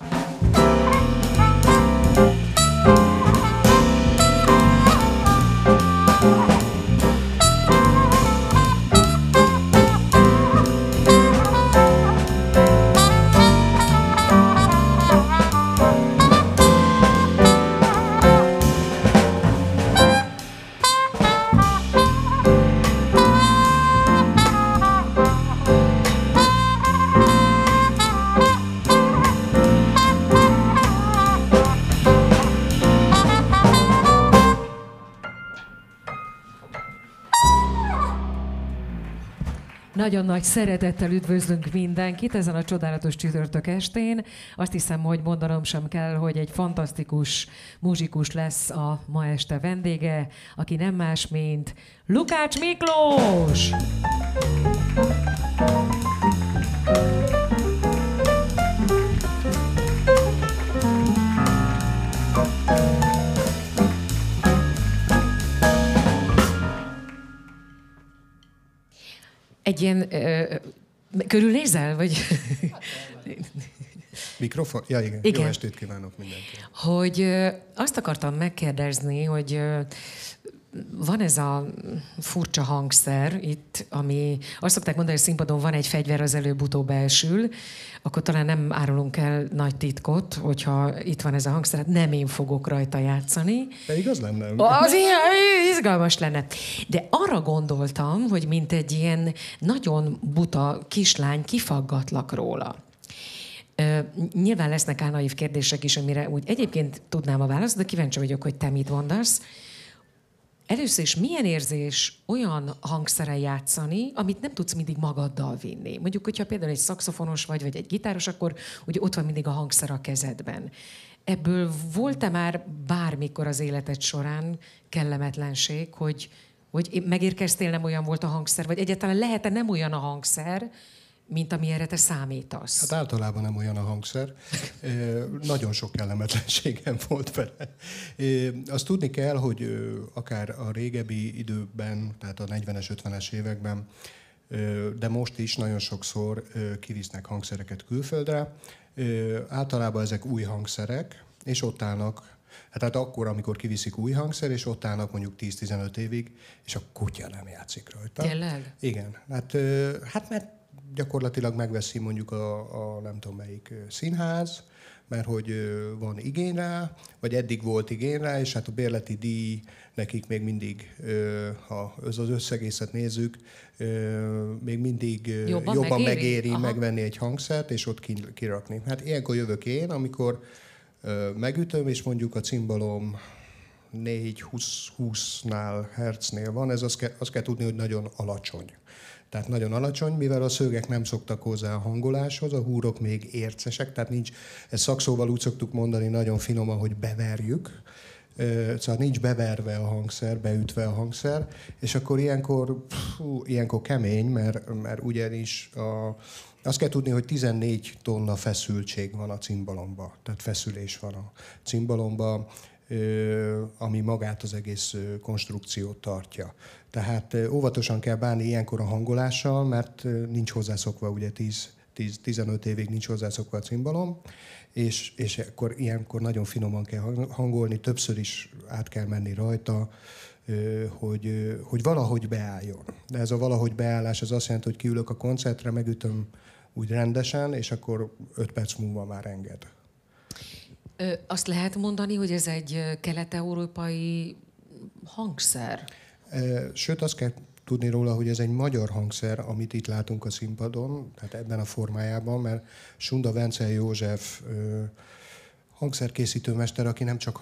Yeah. Nagyon nagy szeretettel üdvözlünk mindenkit ezen a csodálatos csütörtök estén. Azt hiszem, hogy mondanom sem kell, hogy egy fantasztikus muzsikus lesz a ma este vendége, aki nem más, mint Lukács Miklós! Egy ilyen... Ö, körülnézel, vagy... Mikrofon? Ja, igen. igen. Jó estét kívánok mindenkinek. Hogy ö, azt akartam megkérdezni, hogy ö, van ez a furcsa hangszer itt, ami azt szokták mondani, hogy színpadon van egy fegyver, az előbb-utóbb elsül, akkor talán nem árulunk el nagy titkot, hogyha itt van ez a hangszer, hát nem én fogok rajta játszani. De igaz lenne. Az ilyen izgalmas lenne. De arra gondoltam, hogy mint egy ilyen nagyon buta kislány kifaggatlak róla. Uh, nyilván lesznek álnaív kérdések is, amire úgy egyébként tudnám a választ, de kíváncsi vagyok, hogy te mit mondasz. Először is milyen érzés olyan hangszeren játszani, amit nem tudsz mindig magaddal vinni? Mondjuk, hogyha például egy szakszofonos vagy, vagy egy gitáros, akkor ugye ott van mindig a hangszer a kezedben. Ebből volt-e már bármikor az életed során kellemetlenség, hogy, hogy megérkeztél, nem olyan volt a hangszer, vagy egyáltalán lehet-e nem olyan a hangszer, mint amire te számítasz? Hát általában nem olyan a hangszer. E, nagyon sok kellemetlenségem volt vele. E, azt tudni kell, hogy akár a régebbi időben, tehát a 40-es, 50-es években, de most is nagyon sokszor kivisznek hangszereket külföldre. Általában ezek új hangszerek, és ott állnak Hát, hát akkor, amikor kiviszik új hangszer, és ott állnak mondjuk 10-15 évig, és a kutya nem játszik rajta. Tényleg? Igen. Hát, hát mert gyakorlatilag megveszi mondjuk a, a nem tudom melyik színház, mert hogy van igény rá, vagy eddig volt igény rá, és hát a bérleti díj nekik még mindig, ha az összegészet nézzük, még mindig jobban, jobban megéri, megéri megvenni egy hangszert, és ott kirakni. Hát ilyenkor jövök én, amikor megütöm, és mondjuk a cimbalom 4-20-nál hertznél van, ez azt kell, azt kell tudni, hogy nagyon alacsony tehát nagyon alacsony, mivel a szögek nem szoktak hozzá a hangoláshoz, a húrok még ércesek, tehát nincs, ezt szakszóval úgy szoktuk mondani nagyon finoman, hogy beverjük, szóval nincs beverve a hangszer, beütve a hangszer, és akkor ilyenkor, fú, ilyenkor kemény, mert, mert ugyanis a, azt kell tudni, hogy 14 tonna feszültség van a cimbalomba, tehát feszülés van a cimbalomba, ami magát az egész konstrukciót tartja. Tehát óvatosan kell bánni ilyenkor a hangolással, mert nincs hozzászokva, ugye 10, 10, 15 évig nincs hozzászokva a cimbalom, és, és akkor ilyenkor nagyon finoman kell hangolni, többször is át kell menni rajta, hogy, hogy valahogy beálljon. De ez a valahogy beállás az azt jelenti, hogy kiülök a koncertre, megütöm úgy rendesen, és akkor 5 perc múlva már enged. Azt lehet mondani, hogy ez egy kelet-európai hangszer? Sőt, azt kell tudni róla, hogy ez egy magyar hangszer, amit itt látunk a színpadon, tehát ebben a formájában, mert Sunda Vencel József hangszerkészítőmester, aki nem csak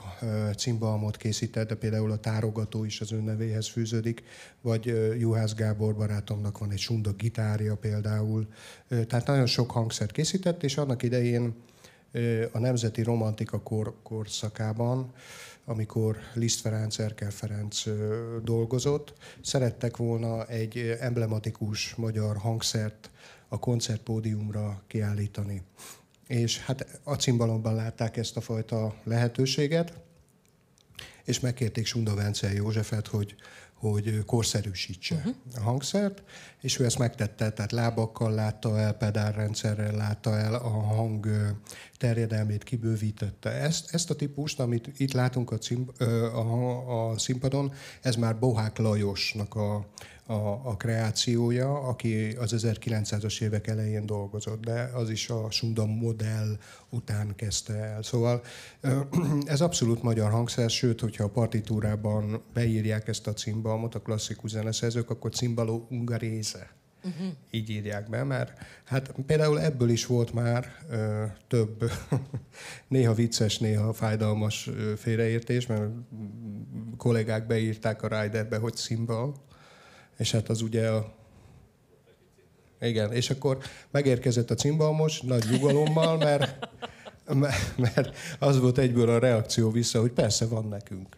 cimbalmot készített, de például a tárogató is az ő nevéhez fűződik, vagy Juhász Gábor barátomnak van egy Sunda gitárja például. Tehát nagyon sok hangszert készített, és annak idején a Nemzeti Romantika kor, korszakában amikor Liszt Ferenc, Erkel Ferenc dolgozott. Szerettek volna egy emblematikus magyar hangszert a koncertpódiumra kiállítani. És hát a cimbalomban látták ezt a fajta lehetőséget, és megkérték Sunda Vencel Józsefet, hogy, hogy korszerűsítse uh-huh. a hangszert, és ő ezt megtette, tehát lábakkal látta el, pedálrendszerrel látta el a hang terjedelmét kibővítette. Ezt, ezt a típust, amit itt látunk a, cím, a, a színpadon, ez már Bohák Lajosnak a, a, a kreációja, aki az 1900-as évek elején dolgozott, de az is a Sunda modell után kezdte el. Szóval ez abszolút magyar hangszer, sőt, hogyha a partitúrában beírják ezt a cimbalmot, a klasszikus zeneszerzők, akkor cimbaló ungaréze. Uh-huh. Így írják be, mert hát például ebből is volt már ö, több néha vicces, néha fájdalmas ö, félreértés, mert kollégák beírták a riderbe, hogy cimbal, és hát az ugye a... Igen, és akkor megérkezett a cimbalmos nagy nyugalommal, mert, mert az volt egyből a reakció vissza, hogy persze van nekünk.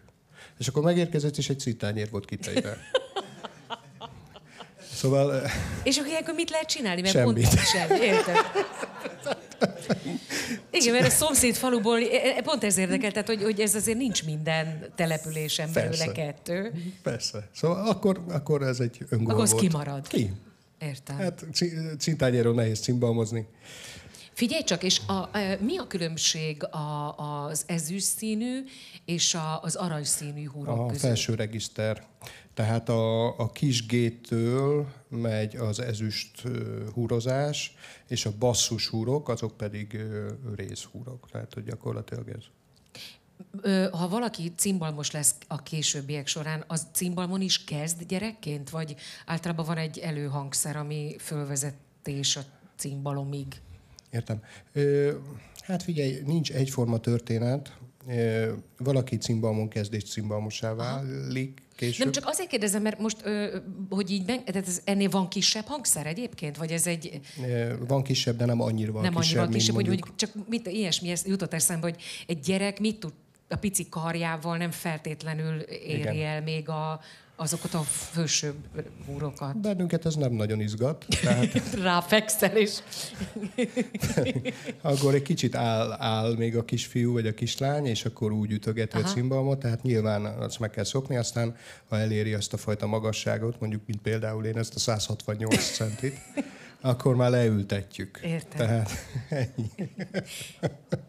És akkor megérkezett, és egy citányér volt kitejve. Szóval... És akkor ilyenkor mit lehet csinálni? Mert Semmit. pont sem, érted? Igen, mert a szomszéd faluból, e, e, pont ez érdekel, tehát hogy, hogy ez azért nincs minden településen belőle kettő. Persze. Szóval akkor, akkor ez egy öngól Akkor az volt. kimarad. Ki? Értem. Hát cintányéről nehéz cimbalmozni. Figyelj csak, és a, a, mi a különbség a, az ezüst színű és a, az aranyszínű húrok a között? A felső regiszter. Tehát a, a kis gétől megy az ezüst húrozás, és a basszus húrok, azok pedig részhúrok. Tehát, hogy gyakorlatilag ez. Ha valaki cimbalmos lesz a későbbiek során, az cimbalmon is kezd gyerekként? Vagy általában van egy előhangszer, ami fölvezetés a cimbalomig? Értem. Hát figyelj, nincs egyforma történet. Valaki cimbalmon kezd és cimbalmosá válik, később. Nem csak azért kérdezem, mert most, hogy így, ben, tehát ez, ennél van kisebb hangszer egyébként? Vagy ez egy... Van kisebb, de nem annyira van nem kisebb, annyira kisebb, hogy mondjuk... hogy csak mit, ilyesmi jutott eszembe, hogy egy gyerek mit tud a pici karjával nem feltétlenül éri Igen. el még a, azokat a fősőbb húrokat. Bennünket ez nem nagyon izgat. Tehát... Ráfekszel és... akkor egy kicsit áll, áll még a kisfiú vagy a kislány, és akkor úgy ütögeti a cimbalmot, tehát nyilván azt meg kell szokni, aztán ha eléri azt a fajta magasságot, mondjuk, mint például én ezt a 168 centit, akkor már leültetjük. Értem. Tehát ennyi.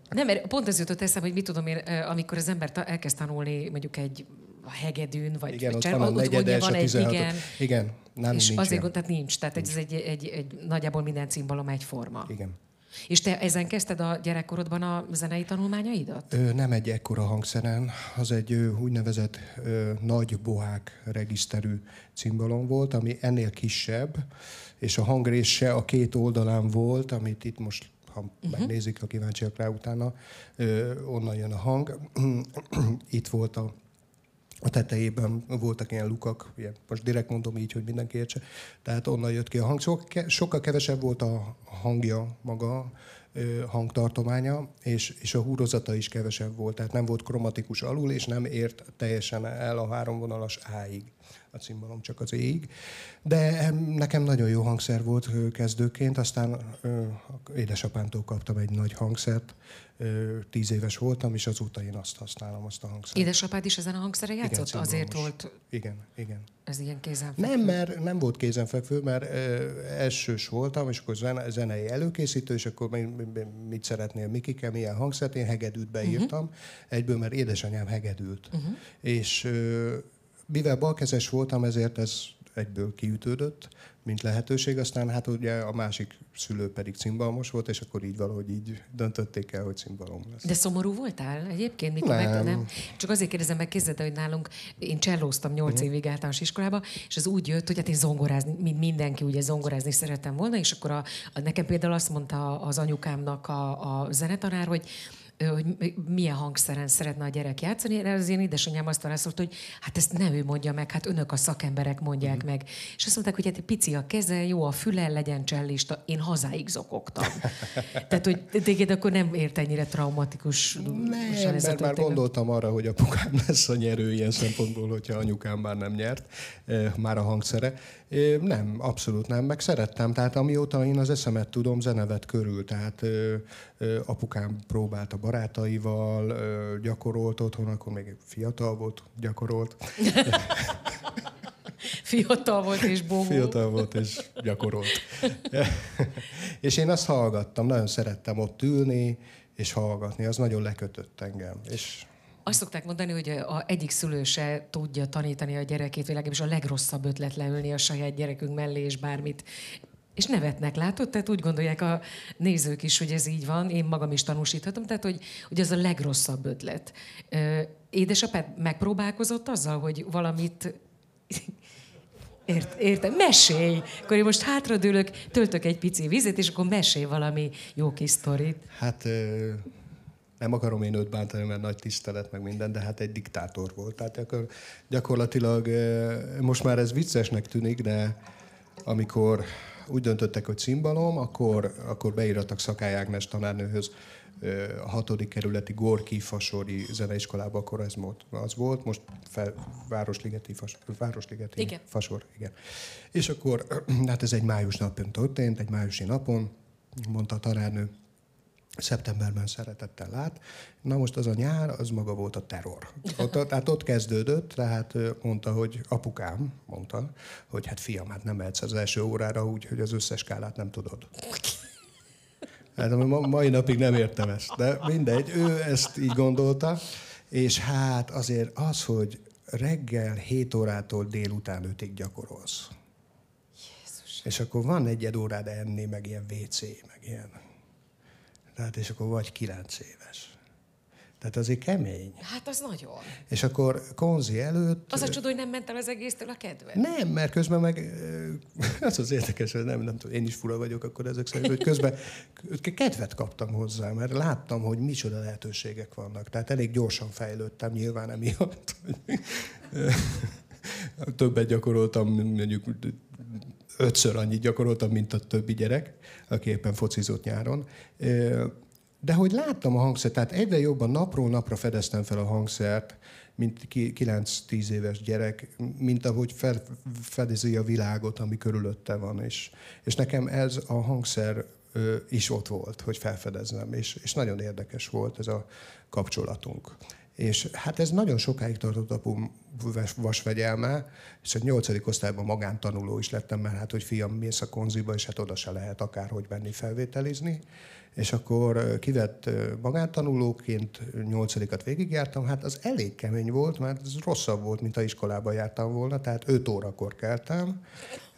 Nem, mert pont az jutott eszembe, hogy mit tudom én, amikor az ember elkezd tanulni mondjuk egy a hegedűn, vagy igen, ott van a negyedes, van egy, igen, igen, nem és nincs azért, tehát nincs, tehát ez egy, egy, egy, nagyjából minden cimbalom egyforma. Igen. És te ezen kezdted a gyerekkorodban a zenei tanulmányaidat? Ö, nem egy ekkora hangszeren, az egy ö, úgynevezett ö, nagy bohák regiszterű cimbalom volt, ami ennél kisebb, és a hangrésze a két oldalán volt, amit itt most ha uh-huh. megnézik, a kíváncsiak rá utána, ö, onnan jön a hang. itt volt a a tetejében voltak ilyen lukak, ilyen, most direkt mondom így, hogy mindenki értse, tehát onnan jött ki a hang. Sokkal kevesebb volt a hangja maga, hangtartománya, és, és a húrozata is kevesebb volt, tehát nem volt kromatikus alul, és nem ért teljesen el a háromvonalas áig a cimbalom csak az ég. De nekem nagyon jó hangszer volt kezdőként, aztán édesapámtól kaptam egy nagy hangszert, tíz éves voltam, és azóta én azt használom, azt a hangszert. Édesapád is ezen a hangszere játszott? Igen, Azért volt... Igen, igen. Ez ilyen kézenfekvő? Nem, mert nem volt kézenfekvő, mert ö, elsős voltam, és akkor zene, zenei előkészítő, és akkor mit szeretnél, Mikike, milyen hangszert, én hegedűt beírtam, uh-huh. egyből, mert édesanyám hegedült. Uh-huh. És ö, mivel balkezes voltam, ezért ez egyből kiütődött, mint lehetőség. Aztán hát ugye a másik szülő pedig cimbalmos volt, és akkor így valahogy így döntötték el, hogy cimbalom lesz. De szomorú voltál egyébként? Mikor nem. Meg, nem. Csak azért kérdezem meg, kézzed, hogy nálunk én csellóztam nyolc uh-huh. évig általános iskolába, és az úgy jött, hogy hát én zongorázni, mint mindenki ugye zongorázni szerettem volna, és akkor a, a, nekem például azt mondta az anyukámnak a, a zenetanár, hogy hogy milyen hangszeren szeretne a gyerek játszani. Erre az én édesanyám azt válaszolt, hogy hát ezt nem ő mondja meg, hát önök a szakemberek mondják mm. meg. És azt mondták, hogy hát pici a keze, jó a füle, legyen csellista. Én hazáig zokogtam. Tehát, hogy téged akkor nem ért ennyire traumatikus. Nem, ez mert már gondoltam arra, hogy apukám lesz a nyerő ilyen szempontból, hogyha anyukám már nem nyert, már a hangszere. Nem, abszolút nem, meg szerettem. Tehát amióta én az eszemet tudom, zenevet körül. Tehát apukám próbált a barátaival, gyakorolt otthon, akkor még fiatal volt, gyakorolt. Fiatal volt és bogó. Fiatal volt és gyakorolt. és én azt hallgattam, nagyon szerettem ott ülni, és hallgatni. Az nagyon lekötött engem. És azt szokták mondani, hogy a egyik szülő se tudja tanítani a gyerekét, vagy legalábbis a legrosszabb ötlet leülni a saját gyerekünk mellé, és bármit és nevetnek, látod? Tehát úgy gondolják a nézők is, hogy ez így van, én magam is tanúsíthatom, tehát hogy, hogy ez a legrosszabb ötlet. Édesapád megpróbálkozott azzal, hogy valamit Ért, értem, mesélj! Akkor én most hátradőlök, töltök egy pici vizet, és akkor mesélj valami jó kis sztorit. Hát nem akarom én őt bántani, mert nagy tisztelet, meg minden, de hát egy diktátor volt. Tehát akkor gyakorlatilag, most már ez viccesnek tűnik, de amikor úgy döntöttek, hogy cimbalom, akkor, akkor beírattak Szakály Ágnes tanárnőhöz a hatodik kerületi Gorki Fasori zeneiskolába, akkor ez volt, az volt, most fel, Városligeti, Fas, Városligeti igen. Fasor, igen. És akkor, hát ez egy május napon történt, egy májusi napon, mondta a tanárnő, szeptemberben szeretettel lát. Na most az a nyár, az maga volt a terror. Ott, tehát ott kezdődött, tehát mondta, hogy apukám, mondta, hogy hát fiam, hát nem mehetsz az első órára úgy, hogy az összes skálát nem tudod. Hát ma, mai napig nem értem ezt, de mindegy, ő ezt így gondolta, és hát azért az, hogy reggel 7 órától délután 5-ig gyakorolsz. Jézus. És akkor van egyed órád enni, meg ilyen WC, meg ilyen tehát és akkor vagy kilenc éves. Tehát azért kemény. Hát az nagyon. És akkor konzi előtt... Az a csoda, hogy nem ment el az egésztől a kedve. Nem, mert közben meg... Az az érdekes, hogy nem, nem tudom, én is fura vagyok akkor ezek szerint, hogy közben kedvet kaptam hozzá, mert láttam, hogy micsoda lehetőségek vannak. Tehát elég gyorsan fejlődtem nyilván emiatt. Többet gyakoroltam, mondjuk ötször annyit gyakoroltam, mint a többi gyerek, aki éppen focizott nyáron. De hogy láttam a hangszert, tehát egyre jobban napról napra fedeztem fel a hangszert, mint 9-10 éves gyerek, mint ahogy fel, fedezi a világot, ami körülötte van. És, és nekem ez a hangszer is ott volt, hogy felfedeznem, és, és nagyon érdekes volt ez a kapcsolatunk. És hát ez nagyon sokáig tartott apum vasvegyelme, és egy nyolcadik osztályban magántanuló is lettem, mert hát, hogy fiam, mész a konziba, és hát oda se lehet akárhogy menni felvételizni. És akkor kivett magántanulóként nyolcadikat végigjártam, hát az elég kemény volt, mert ez rosszabb volt, mint a iskolába jártam volna, tehát 5 órakor keltem,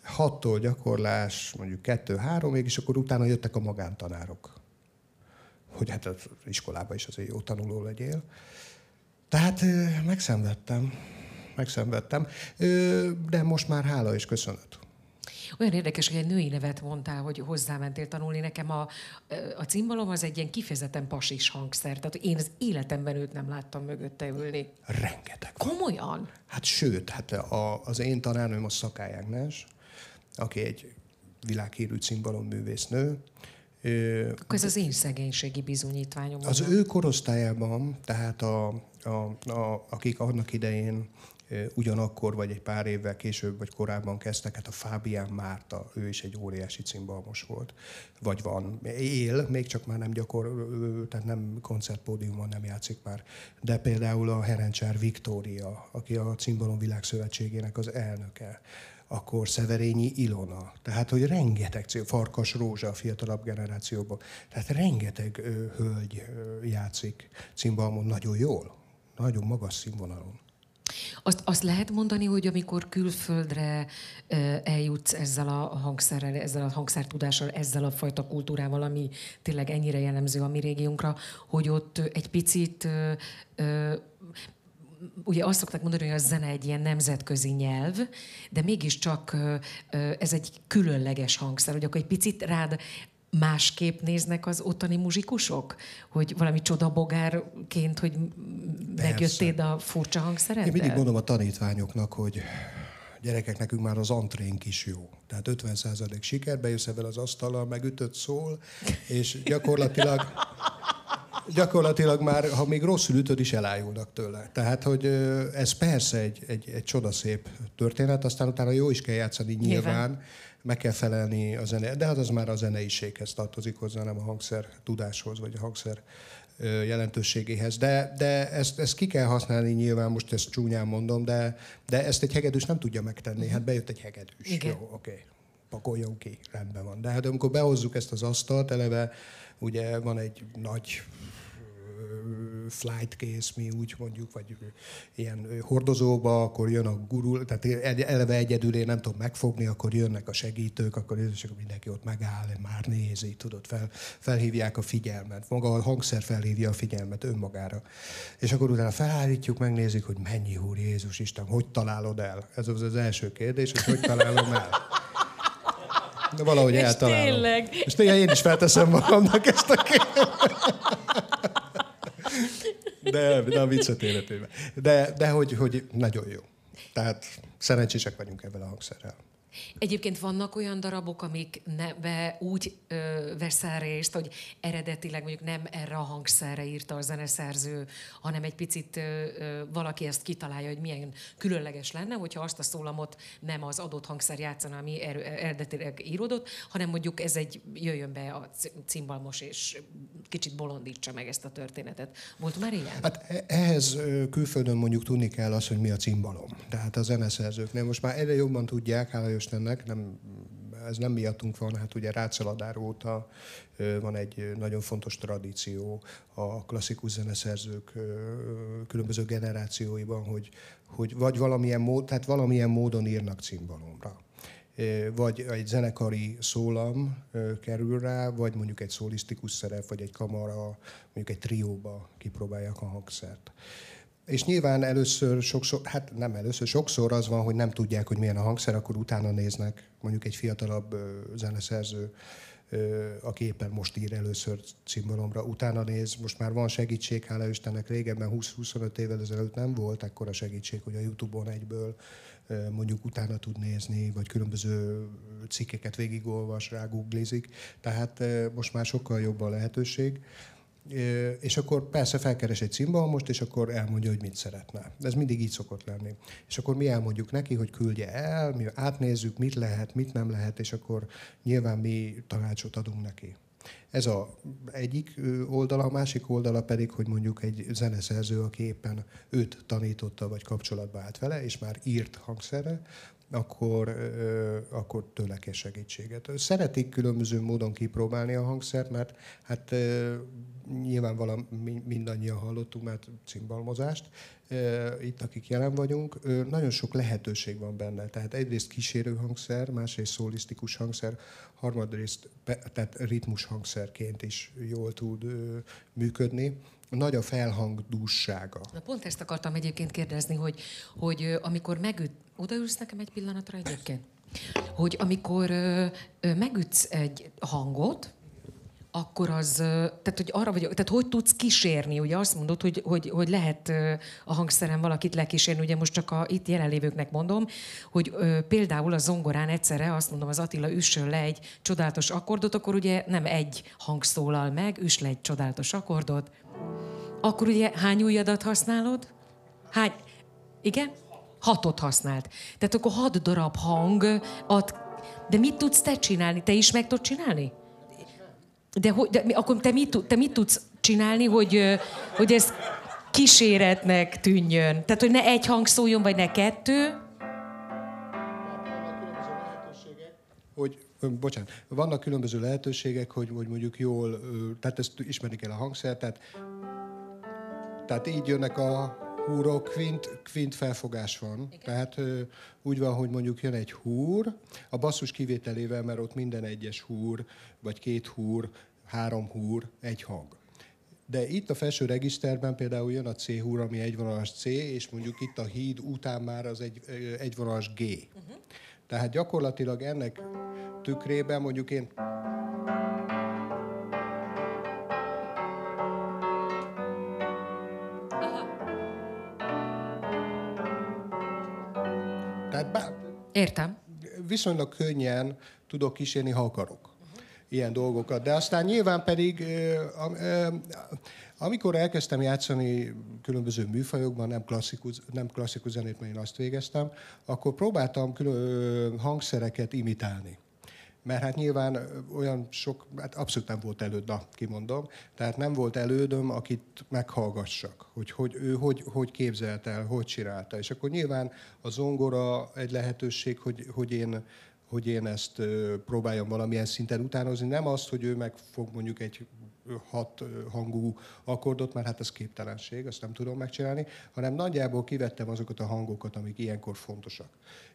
hattól gyakorlás, mondjuk kettő-háromig, és akkor utána jöttek a magántanárok. Hogy hát az iskolában is azért jó tanuló legyél. Tehát megszenvedtem, megszenvedtem, de most már hála és köszönet. Olyan érdekes, hogy egy női nevet mondtál, hogy hozzámentél tanulni. Nekem a, a cimbalom az egy ilyen kifejezetten pasis hangszer. Tehát én az életemben őt nem láttam mögötte ülni. Rengeteg. Komolyan? Hát sőt, hát a, az én tanárnőm a Szakály Ágnes, aki egy világhírű cimbalom művésznő, akkor ez az én szegénységi bizonyítványom. Az ő korosztályában, tehát a, a, a, akik annak idején ugyanakkor, vagy egy pár évvel később, vagy korábban kezdtek, hát a Fábián Márta, ő is egy óriási cimbalmos volt. Vagy van, él, még csak már nem gyakor, tehát nem koncertpódiumon nem játszik már. De például a Herencsár Viktória, aki a Cimbalom Világszövetségének az elnöke akkor Szeverényi Ilona. Tehát, hogy rengeteg Farkas Rózsa a fiatalabb generációban. Tehát rengeteg hölgy játszik cimbalmon nagyon jól, nagyon magas színvonalon. Azt, azt lehet mondani, hogy amikor külföldre eljutsz ezzel a hangszerrel, ezzel a hangszertudással, ezzel a fajta kultúrával, ami tényleg ennyire jellemző a mi régiónkra, hogy ott egy picit ugye azt szokták mondani, hogy a zene egy ilyen nemzetközi nyelv, de mégiscsak ez egy különleges hangszer, hogy akkor egy picit rád másképp néznek az ottani muzsikusok? Hogy valami csodabogárként, hogy megjöttéd a furcsa hangszereddel? Én mindig mondom a tanítványoknak, hogy gyerekek, nekünk már az antrénk is jó. Tehát 50% sikerbe jössz ebben az asztallal, megütött szól, és gyakorlatilag gyakorlatilag már, ha még rosszul ütöd is, elájulnak tőle. Tehát, hogy ez persze egy, egy, egy csodaszép történet, aztán utána jó is kell játszani nyilván, nyilván. Meg kell felelni a zene, de hát az már a zeneiséghez tartozik hozzá, nem a hangszer tudáshoz, vagy a hangszer jelentőségéhez. De, de ezt, ezt ki kell használni nyilván, most ezt csúnyán mondom, de, de ezt egy hegedűs nem tudja megtenni. Hát bejött egy hegedűs. Igen. Jó, oké. Okay pakoljon ki, rendben van. De hát amikor behozzuk ezt az asztalt, eleve ugye van egy nagy flight case, mi úgy mondjuk, vagy ilyen hordozóba, akkor jön a gurul, tehát eleve egyedül én nem tudom megfogni, akkor jönnek a segítők, akkor, és akkor mindenki ott megáll, már nézi, tudod, fel, felhívják a figyelmet. Maga a hangszer felhívja a figyelmet önmagára. És akkor utána felállítjuk, megnézik, hogy mennyi úr Jézus Isten, hogy találod el? Ez az az első kérdés, hogy hogy találom el. De valahogy és eltalálom. Tényleg. És tényleg én is felteszem magamnak ezt a kérdést. De, de a viccet életében. De, de hogy, hogy nagyon jó. Tehát szerencsések vagyunk ebben a hangszerrel. Egyébként vannak olyan darabok, amik neve úgy ö, veszel részt, hogy eredetileg mondjuk nem erre a hangszerre írta a zeneszerző, hanem egy picit ö, ö, valaki ezt kitalálja, hogy milyen különleges lenne, hogyha azt a szólamot nem az adott hangszer játszaná, ami er, eredetileg íródott, hanem mondjuk ez egy jöjjön be a cimbalmos, és kicsit bolondítsa meg ezt a történetet. Volt már ilyen? Hát e-, ehhez külföldön mondjuk tudni kell az, hogy mi a cimbalom. Tehát a zeneszerzőknél most már egyre jobban tudják, hála Istennek, nem, ez nem miattunk van, hát ugye Rácsaladár óta van egy nagyon fontos tradíció a klasszikus zeneszerzők különböző generációiban, hogy, hogy vagy valamilyen, mód, tehát valamilyen módon írnak cimbalomra vagy egy zenekari szólam kerül rá, vagy mondjuk egy szólisztikus szerep, vagy egy kamara, mondjuk egy trióba kipróbálják a hangszert. És nyilván először sokszor, hát nem először, sokszor az van, hogy nem tudják, hogy milyen a hangszer, akkor utána néznek, mondjuk egy fiatalabb zeneszerző, aki éppen most ír először cimbalomra, utána néz, most már van segítség, hála Istennek, régebben 20-25 évvel ezelőtt nem volt ekkora segítség, hogy a Youtube-on egyből mondjuk utána tud nézni, vagy különböző cikkeket végigolvas, rágooglizik, tehát most már sokkal jobb a lehetőség és akkor persze felkeres egy most, és akkor elmondja, hogy mit szeretne. Ez mindig így szokott lenni. És akkor mi elmondjuk neki, hogy küldje el, mi átnézzük, mit lehet, mit nem lehet, és akkor nyilván mi tanácsot adunk neki. Ez a egyik oldala, a másik oldala pedig, hogy mondjuk egy zeneszerző, aki éppen őt tanította, vagy kapcsolatba állt vele, és már írt hangszerre, akkor, akkor tőle kell segítséget. Szeretik különböző módon kipróbálni a hangszert, mert hát nyilván mindannyian hallottunk már cimbalmozást, itt akik jelen vagyunk, nagyon sok lehetőség van benne. Tehát egyrészt kísérő hangszer, másrészt szólisztikus hangszer, harmadrészt tehát ritmus hangszerként is jól tud működni nagy a felhang dússága. Na pont ezt akartam egyébként kérdezni, hogy, hogy amikor megüt... Odaülsz nekem egy pillanatra egyébként? Hogy amikor ö, megütsz egy hangot, akkor az, tehát hogy arra vagy, tehát hogy tudsz kísérni, ugye azt mondod, hogy, hogy, hogy lehet a hangszeren valakit lekísérni, ugye most csak a itt jelenlévőknek mondom, hogy például a zongorán egyszerre azt mondom, az Attila üssön le egy csodálatos akkordot, akkor ugye nem egy hang szólal meg, üss le egy csodálatos akkordot, akkor ugye hány ujjadat használod? Hány? Igen? Hatot használt. Tehát akkor hat darab hang ad... De mit tudsz te csinálni? Te is meg tudod csinálni? De, hogy, de akkor te mit, te mit tudsz csinálni, hogy, hogy ez kíséretnek tűnjön? Tehát, hogy ne egy hang szóljon, vagy ne kettő? Hogy bocsánat, vannak különböző lehetőségek, hogy, hogy mondjuk jól, tehát ezt ismerik el a hangszer, tehát tehát így jönnek a húrok, kvint, kvint felfogás van. Igen. Tehát ö, úgy van, hogy mondjuk jön egy húr, a basszus kivételével, mert ott minden egyes húr, vagy két húr, három húr, egy hang. De itt a felső regiszterben például jön a C húr, ami egyvonalas C, és mondjuk itt a híd után már az egy, egyvonalas G. Uh-huh. Tehát gyakorlatilag ennek tükrében mondjuk én Értem. Viszonylag könnyen tudok kísérni, ha akarok. Ilyen dolgokat. De aztán nyilván pedig, amikor elkezdtem játszani különböző műfajokban, nem klasszikus, nem klasszikus zenét, mert én azt végeztem, akkor próbáltam külön hangszereket imitálni mert hát nyilván olyan sok, hát abszolút nem volt előd, na, kimondom, tehát nem volt elődöm, akit meghallgassak, hogy, hogy ő hogy, hogy képzelte el, hogy csinálta. És akkor nyilván a zongora egy lehetőség, hogy, hogy én hogy én ezt próbáljam valamilyen szinten utánozni. Nem azt, hogy ő meg fog mondjuk egy hat hangú akkordot, mert hát ez képtelenség, azt nem tudom megcsinálni, hanem nagyjából kivettem azokat a hangokat, amik ilyenkor fontosak.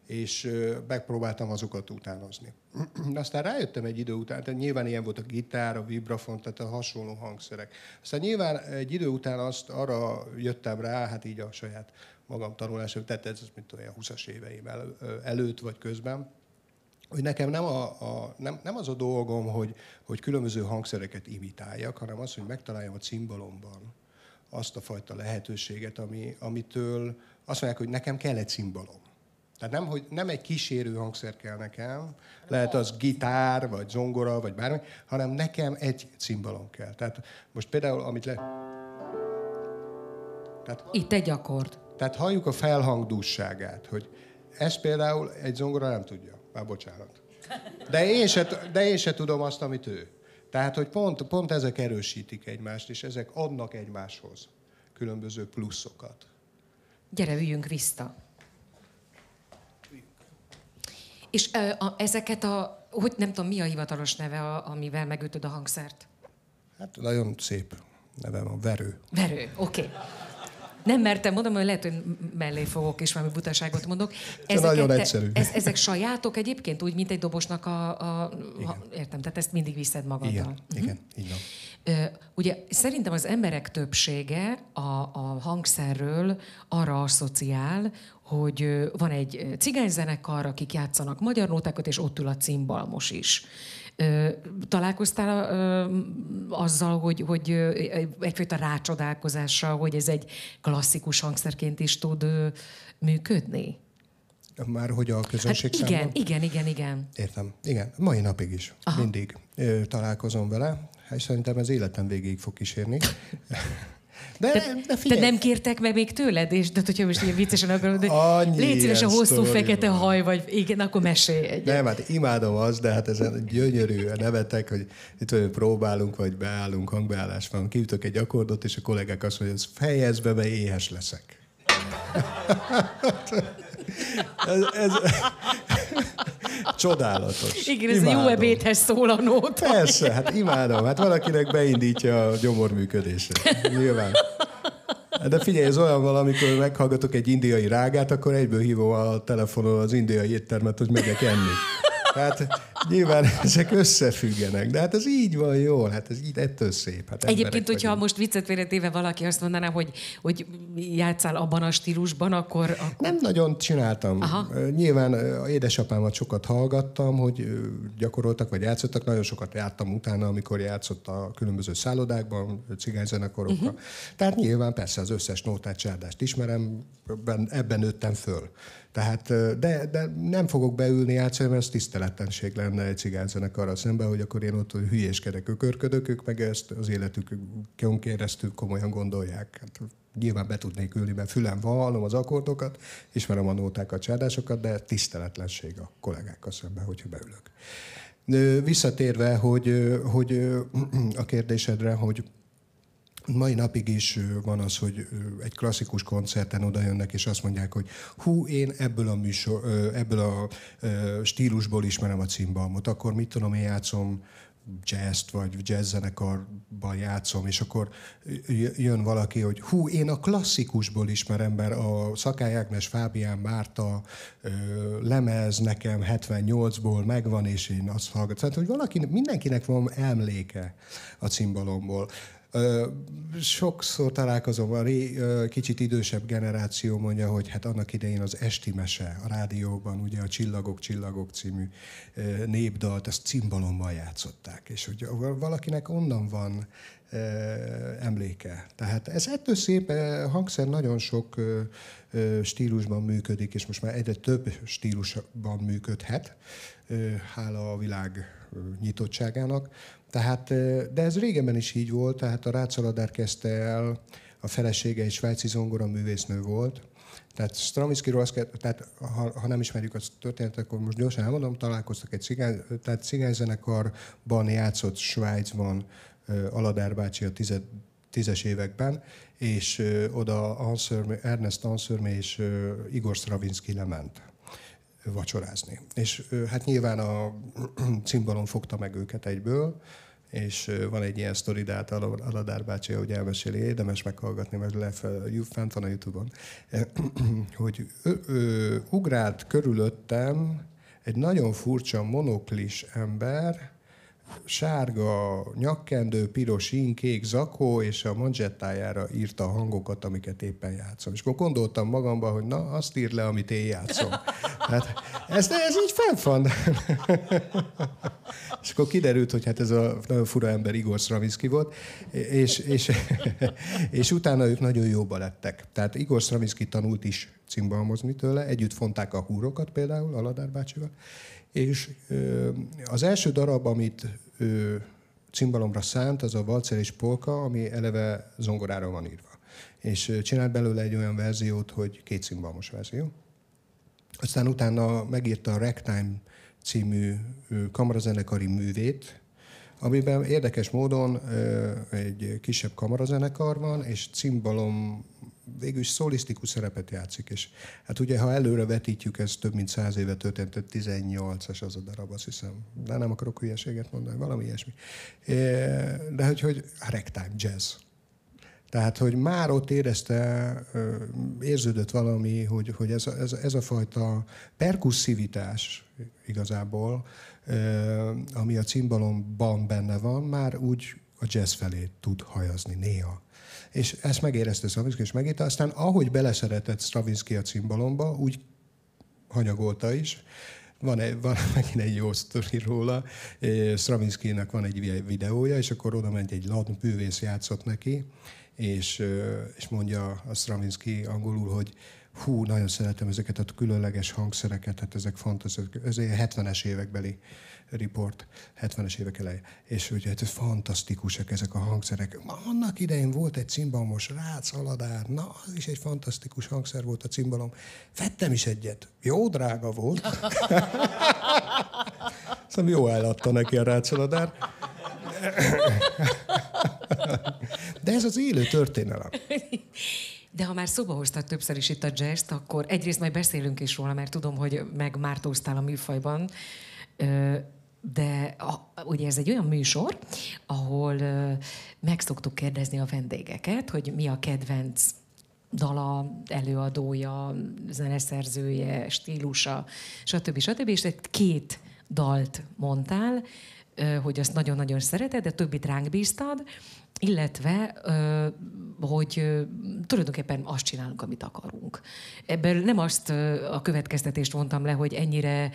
És megpróbáltam azokat utánozni. Aztán rájöttem egy idő után, tehát nyilván ilyen volt a gitár, a vibrafon, tehát a hasonló hangszerek. Aztán nyilván egy idő után azt arra jöttem rá, hát így a saját magam tanulásom, tehát ez mint olyan 20-as éveim el, előtt vagy közben, hogy nekem nem, a, a, nem, nem az a dolgom, hogy, hogy különböző hangszereket imitáljak, hanem az, hogy megtaláljam a cimbalomban azt a fajta lehetőséget, ami, amitől azt mondják, hogy nekem kell egy cimbalom. Tehát nem, hogy nem egy kísérő hangszer kell nekem, lehet az gitár, vagy zongora, vagy bármi, hanem nekem egy cimbalom kell. Tehát most például, amit le... Tehát, Itt egy akkord. Tehát halljuk a felhangdúságát, hogy ez például egy zongora nem tudja. Már bocsánat. De én, se, de én se tudom azt, amit ő. Tehát, hogy pont, pont ezek erősítik egymást, és ezek adnak egymáshoz különböző pluszokat. Gyere, üljünk vissza. És a, a, ezeket a, hogy nem tudom, mi a hivatalos neve, a, amivel megütöd a hangszert? Hát nagyon szép nevem, a verő. Verő, oké. Okay. Nem mertem mondom, hogy lehet, hogy mellé fogok, és valami butaságot mondok. Ez nagyon egyszerű. Ez, ezek sajátok egyébként, úgy, mint egy dobosnak a... a ha, értem, tehát ezt mindig viszed magaddal. Igen, uh-huh. igen így van. Ugye szerintem az emberek többsége a, a hangszerről arra asszociál, hogy van egy cigányzenekar, akik játszanak magyar nótákat, és ott ül a cimbalmos is. Találkoztál azzal, hogy, hogy egyfajta rácsodálkozással, hogy ez egy klasszikus hangszerként is tud működni? Már hogy a közönség hát igen, igen, igen, igen. Értem. Igen, mai napig is. Aha. Mindig találkozom vele. Hát szerintem ez életem végéig fog kísérni. De, te, de figyelj. Te nem kértek meg még tőled? És, de hogyha most ilyen viccesen akarod, de légy szíves a hosszú fekete van. haj, vagy igen, akkor mesélj egy. Nem, hát imádom azt, de hát ezen gyönyörű nevetek, hogy itt vagy próbálunk, vagy beállunk, hangbeállás van, kiütök egy akkordot, és a kollégák azt mondják, hogy fejezd be, mert éhes leszek. ez, ez, Csodálatos. Igen, ez imádom. jó ebédhez szól a nóta. Persze, hát imádom. Hát valakinek beindítja a gyomorműködésre. Nyilván. De figyelj, ez olyan valamikor meghallgatok egy indiai rágát, akkor egyből hívom a telefonon az indiai éttermet, hogy megyek enni. Tehát nyilván ezek összefüggenek, de hát ez így van jól, hát ez így ettől szép. Hát Egyébként, hogyha vagyunk. most viccet véletéve valaki azt mondaná, hogy, hogy játszál abban a stílusban, akkor, akkor... Nem nagyon csináltam. Aha. Nyilván édesapámat sokat hallgattam, hogy gyakoroltak vagy játszottak, nagyon sokat jártam utána, amikor játszott a különböző szállodákban, cigányzenekorokkal. Uh-huh. Tehát nyilván persze az összes nótát, csárdást ismerem, ebben, ebben nőttem föl. Tehát, de, de nem fogok beülni játszani, mert ez tiszteletlenség lenne egy arra szemben, hogy akkor én ott hülyéskedek, ökörködök, ők meg ezt az életükön keresztül komolyan gondolják. Hát, nyilván be tudnék ülni, mert fülem van, hallom az akkordokat, ismerem a nótákat, csádásokat, de tiszteletlenség a kollégákkal szemben, hogyha beülök. Visszatérve, hogy, hogy a kérdésedre, hogy mai napig is van az, hogy egy klasszikus koncerten oda jönnek, és azt mondják, hogy hú, én ebből a, műsor, ebből a stílusból ismerem a cimbalmot, akkor mit tudom, én játszom jazz vagy jazz zenekarban játszom, és akkor jön valaki, hogy hú, én a klasszikusból ismerem, mert a Szakály Ágnes Fábián Márta lemez nekem 78-ból megvan, és én azt hallgatom. Tehát, hogy valaki, mindenkinek van emléke a cimbalomból. Sokszor találkozom, a kicsit idősebb generáció mondja, hogy hát annak idején az esti mese a rádióban, ugye a Csillagok, Csillagok című népdalt, ezt cimbalommal játszották, és hogy valakinek onnan van emléke. Tehát ez ettől szép, hangszer nagyon sok stílusban működik, és most már egyre több stílusban működhet, hála a világ nyitottságának. Tehát, de ez régenben is így volt, tehát a Rácz kezdte el, a felesége egy svájci zongora művésznő volt, tehát Stravinskyról azt tehát ha, ha nem ismerjük a történetet, akkor most gyorsan elmondom, találkoztak egy cigány, tehát cigányzenekarban játszott Svájcban Aladár bácsi a tized, tízes években, és oda Anserme, Ernest Anserme és Igor Stravinsky lement vacsorázni. És hát nyilván a cimbalom fogta meg őket egyből, és van egy ilyen sztori, de hát Aladár bácsi, hogy elmeséli, érdemes meghallgatni, mert lefel, fent van a Youtube-on, hogy ő, ő, ugrált körülöttem egy nagyon furcsa monoklis ember, sárga nyakkendő, piros inkék, zakó, és a manzsettájára írta a hangokat, amiket éppen játszom. És akkor gondoltam magamban, hogy na, azt ír le, amit én játszom. Hát ez, ez így fent van. és akkor kiderült, hogy hát ez a nagyon fura ember Igor Stravinsky volt, és, és, és utána ők nagyon jóba lettek. Tehát Igor Stravinsky tanult is cimbalmozni tőle, együtt fonták a húrokat például, Aladár bácsival, és az első darab, amit ő cimbalomra szánt, az a Valcer és Polka, ami eleve zongorára van írva. És csinált belőle egy olyan verziót, hogy két cimbalmos verzió. Aztán utána megírta a Ragtime című kamarazenekari művét, amiben érdekes módon egy kisebb kamarazenekar van, és cimbalom végül is szólisztikus szerepet játszik, és hát ugye, ha előre vetítjük, ez több mint száz éve történt, 18-as az a darab, azt hiszem. De nem akarok hülyeséget mondani, valami ilyesmi. De hogy, hogy ragtime jazz. Tehát, hogy már ott érezte, érződött valami, hogy, hogy ez, a, ez, ez a fajta perkusszivitás igazából, ami a cimbalomban benne van, már úgy a jazz felé tud hajazni néha. És ezt megérezte Stravinsky, és megírta. Aztán ahogy beleszeretett Stravinsky a cimbalomba, úgy hanyagolta is. Van, egy, van megint egy jó sztori róla. Stravinsky-nek van egy videója, és akkor oda ment egy ladn bűvész játszott neki, és, és mondja a Stravinsky angolul, hogy hú, nagyon szeretem ezeket a különleges hangszereket, hát ezek fantasztikus, ez egy 70-es évekbeli report, 70-es évek eleje. És hogy hát fantasztikusak ezek a hangszerek. Annak idején volt egy cimbalmos rác, aladár, na, az is egy fantasztikus hangszer volt a cimbalom. Vettem is egyet. Jó drága volt. Szóval jó eladta neki a rácaladár. De ez az élő történelem. De ha már szóba hoztad többször is itt a jazz akkor egyrészt majd beszélünk is róla, mert tudom, hogy megmártóztál a műfajban, de a, ugye ez egy olyan műsor, ahol meg szoktuk kérdezni a vendégeket, hogy mi a kedvenc dala, előadója, zeneszerzője, stílusa, stb. stb. És két dalt mondtál, hogy azt nagyon-nagyon szereted, de többit ránk bíztad, illetve hogy tulajdonképpen azt csinálunk, amit akarunk. Ebből nem azt a következtetést vontam le, hogy ennyire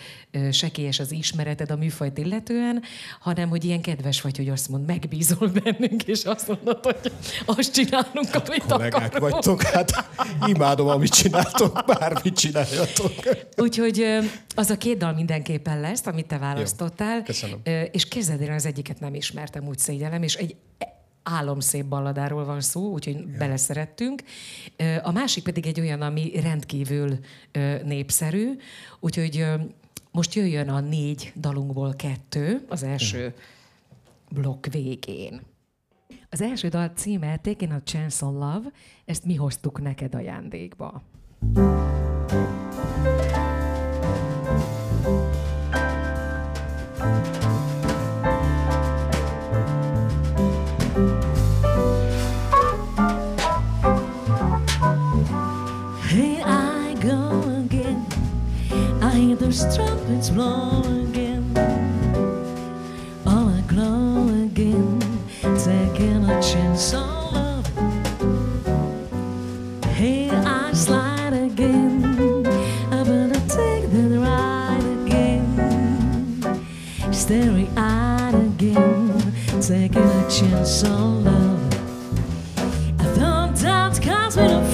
sekélyes az ismereted a műfajt illetően, hanem hogy ilyen kedves vagy, hogy azt mond, megbízol bennünk, és azt mondod, hogy azt csinálunk, hát, amit kollégák akarunk. vagytok, hát imádom, amit csináltok, bármit csináljatok. Úgyhogy az a két dal mindenképpen lesz, amit te választottál. Jó, köszönöm. És kezdetére az egyiket nem ismertem, úgy szégyellem, és egy álomszép balladáról van szó, úgyhogy ja. beleszerettünk. A másik pedig egy olyan, ami rendkívül népszerű, úgyhogy most jöjjön a négy dalunkból kettő, az első blokk végén. Az első dal címe Taking a Chance on Love, ezt mi hoztuk neked ajándékba. Those trumpets blow again. All aglow again, taking a chance on love. Here I slide again. I better take that ride again. Staring eyed again, taking a chance on love. I thought that comes with a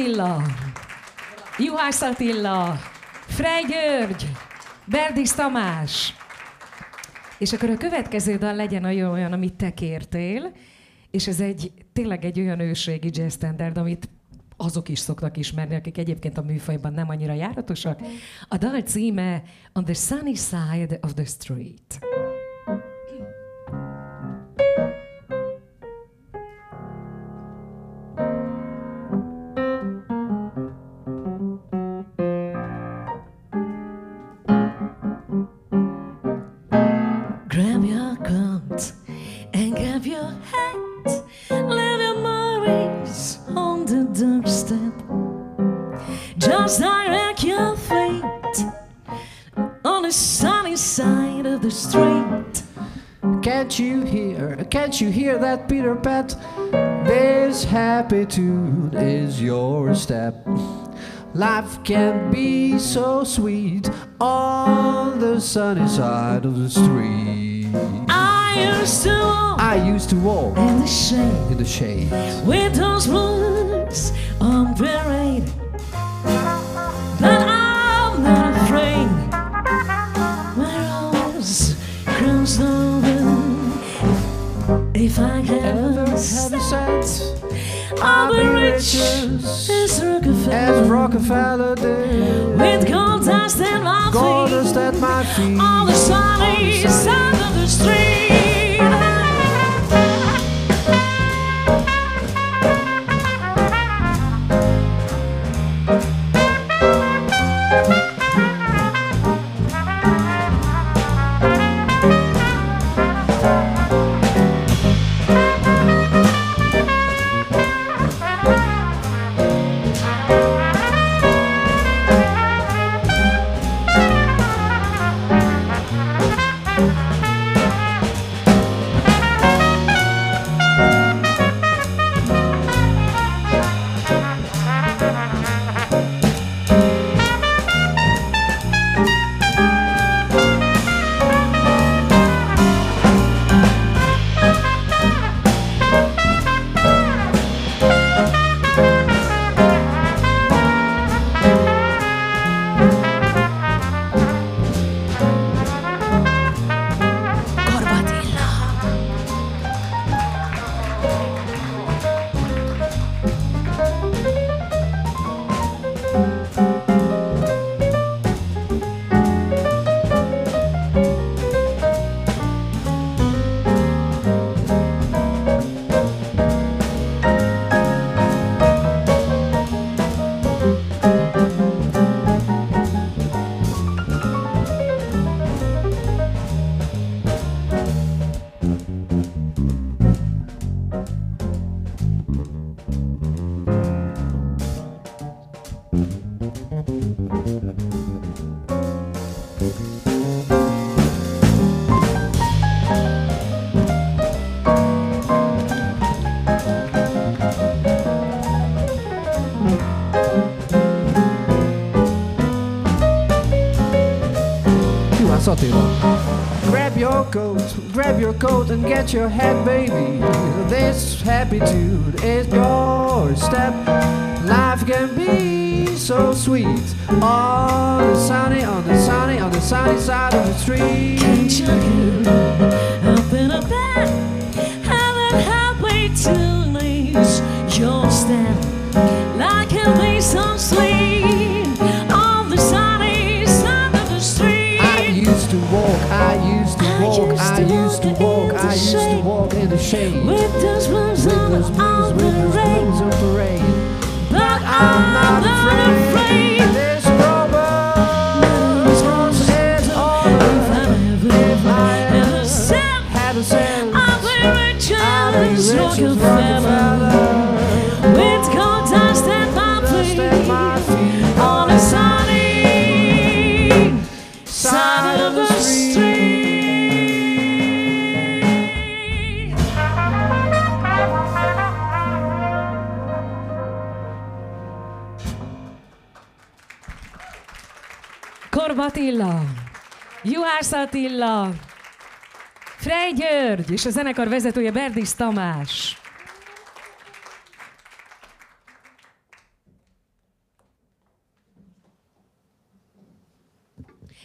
Attila, Juhász Attila, Frey György, Berdis Tamás. És akkor a következő dal legyen olyan, amit te kértél, és ez egy tényleg egy olyan őségi jazz standard, amit azok is szoktak ismerni, akik egyébként a műfajban nem annyira járatosak. A dal címe On the Sunny Side of the Street. Pat? This happy tune is your step. Life can be so sweet on the sunny side of the street. I used to walk. I used to walk in the shade. In the shade. With those blue is on parade. If I Ever have sense? I'll be rich as Rockefeller. As Rockefeller did. With gold dust in my Gold feet. dust at my feet. On the sunny side of the street. Coat, grab your coat and get your hat, baby. This happy tune is your step. Life can be so sweet. On the sunny, on the sunny, on the sunny side of the street. Can't Attila, Frey György és a zenekar vezetője Berdis Tamás.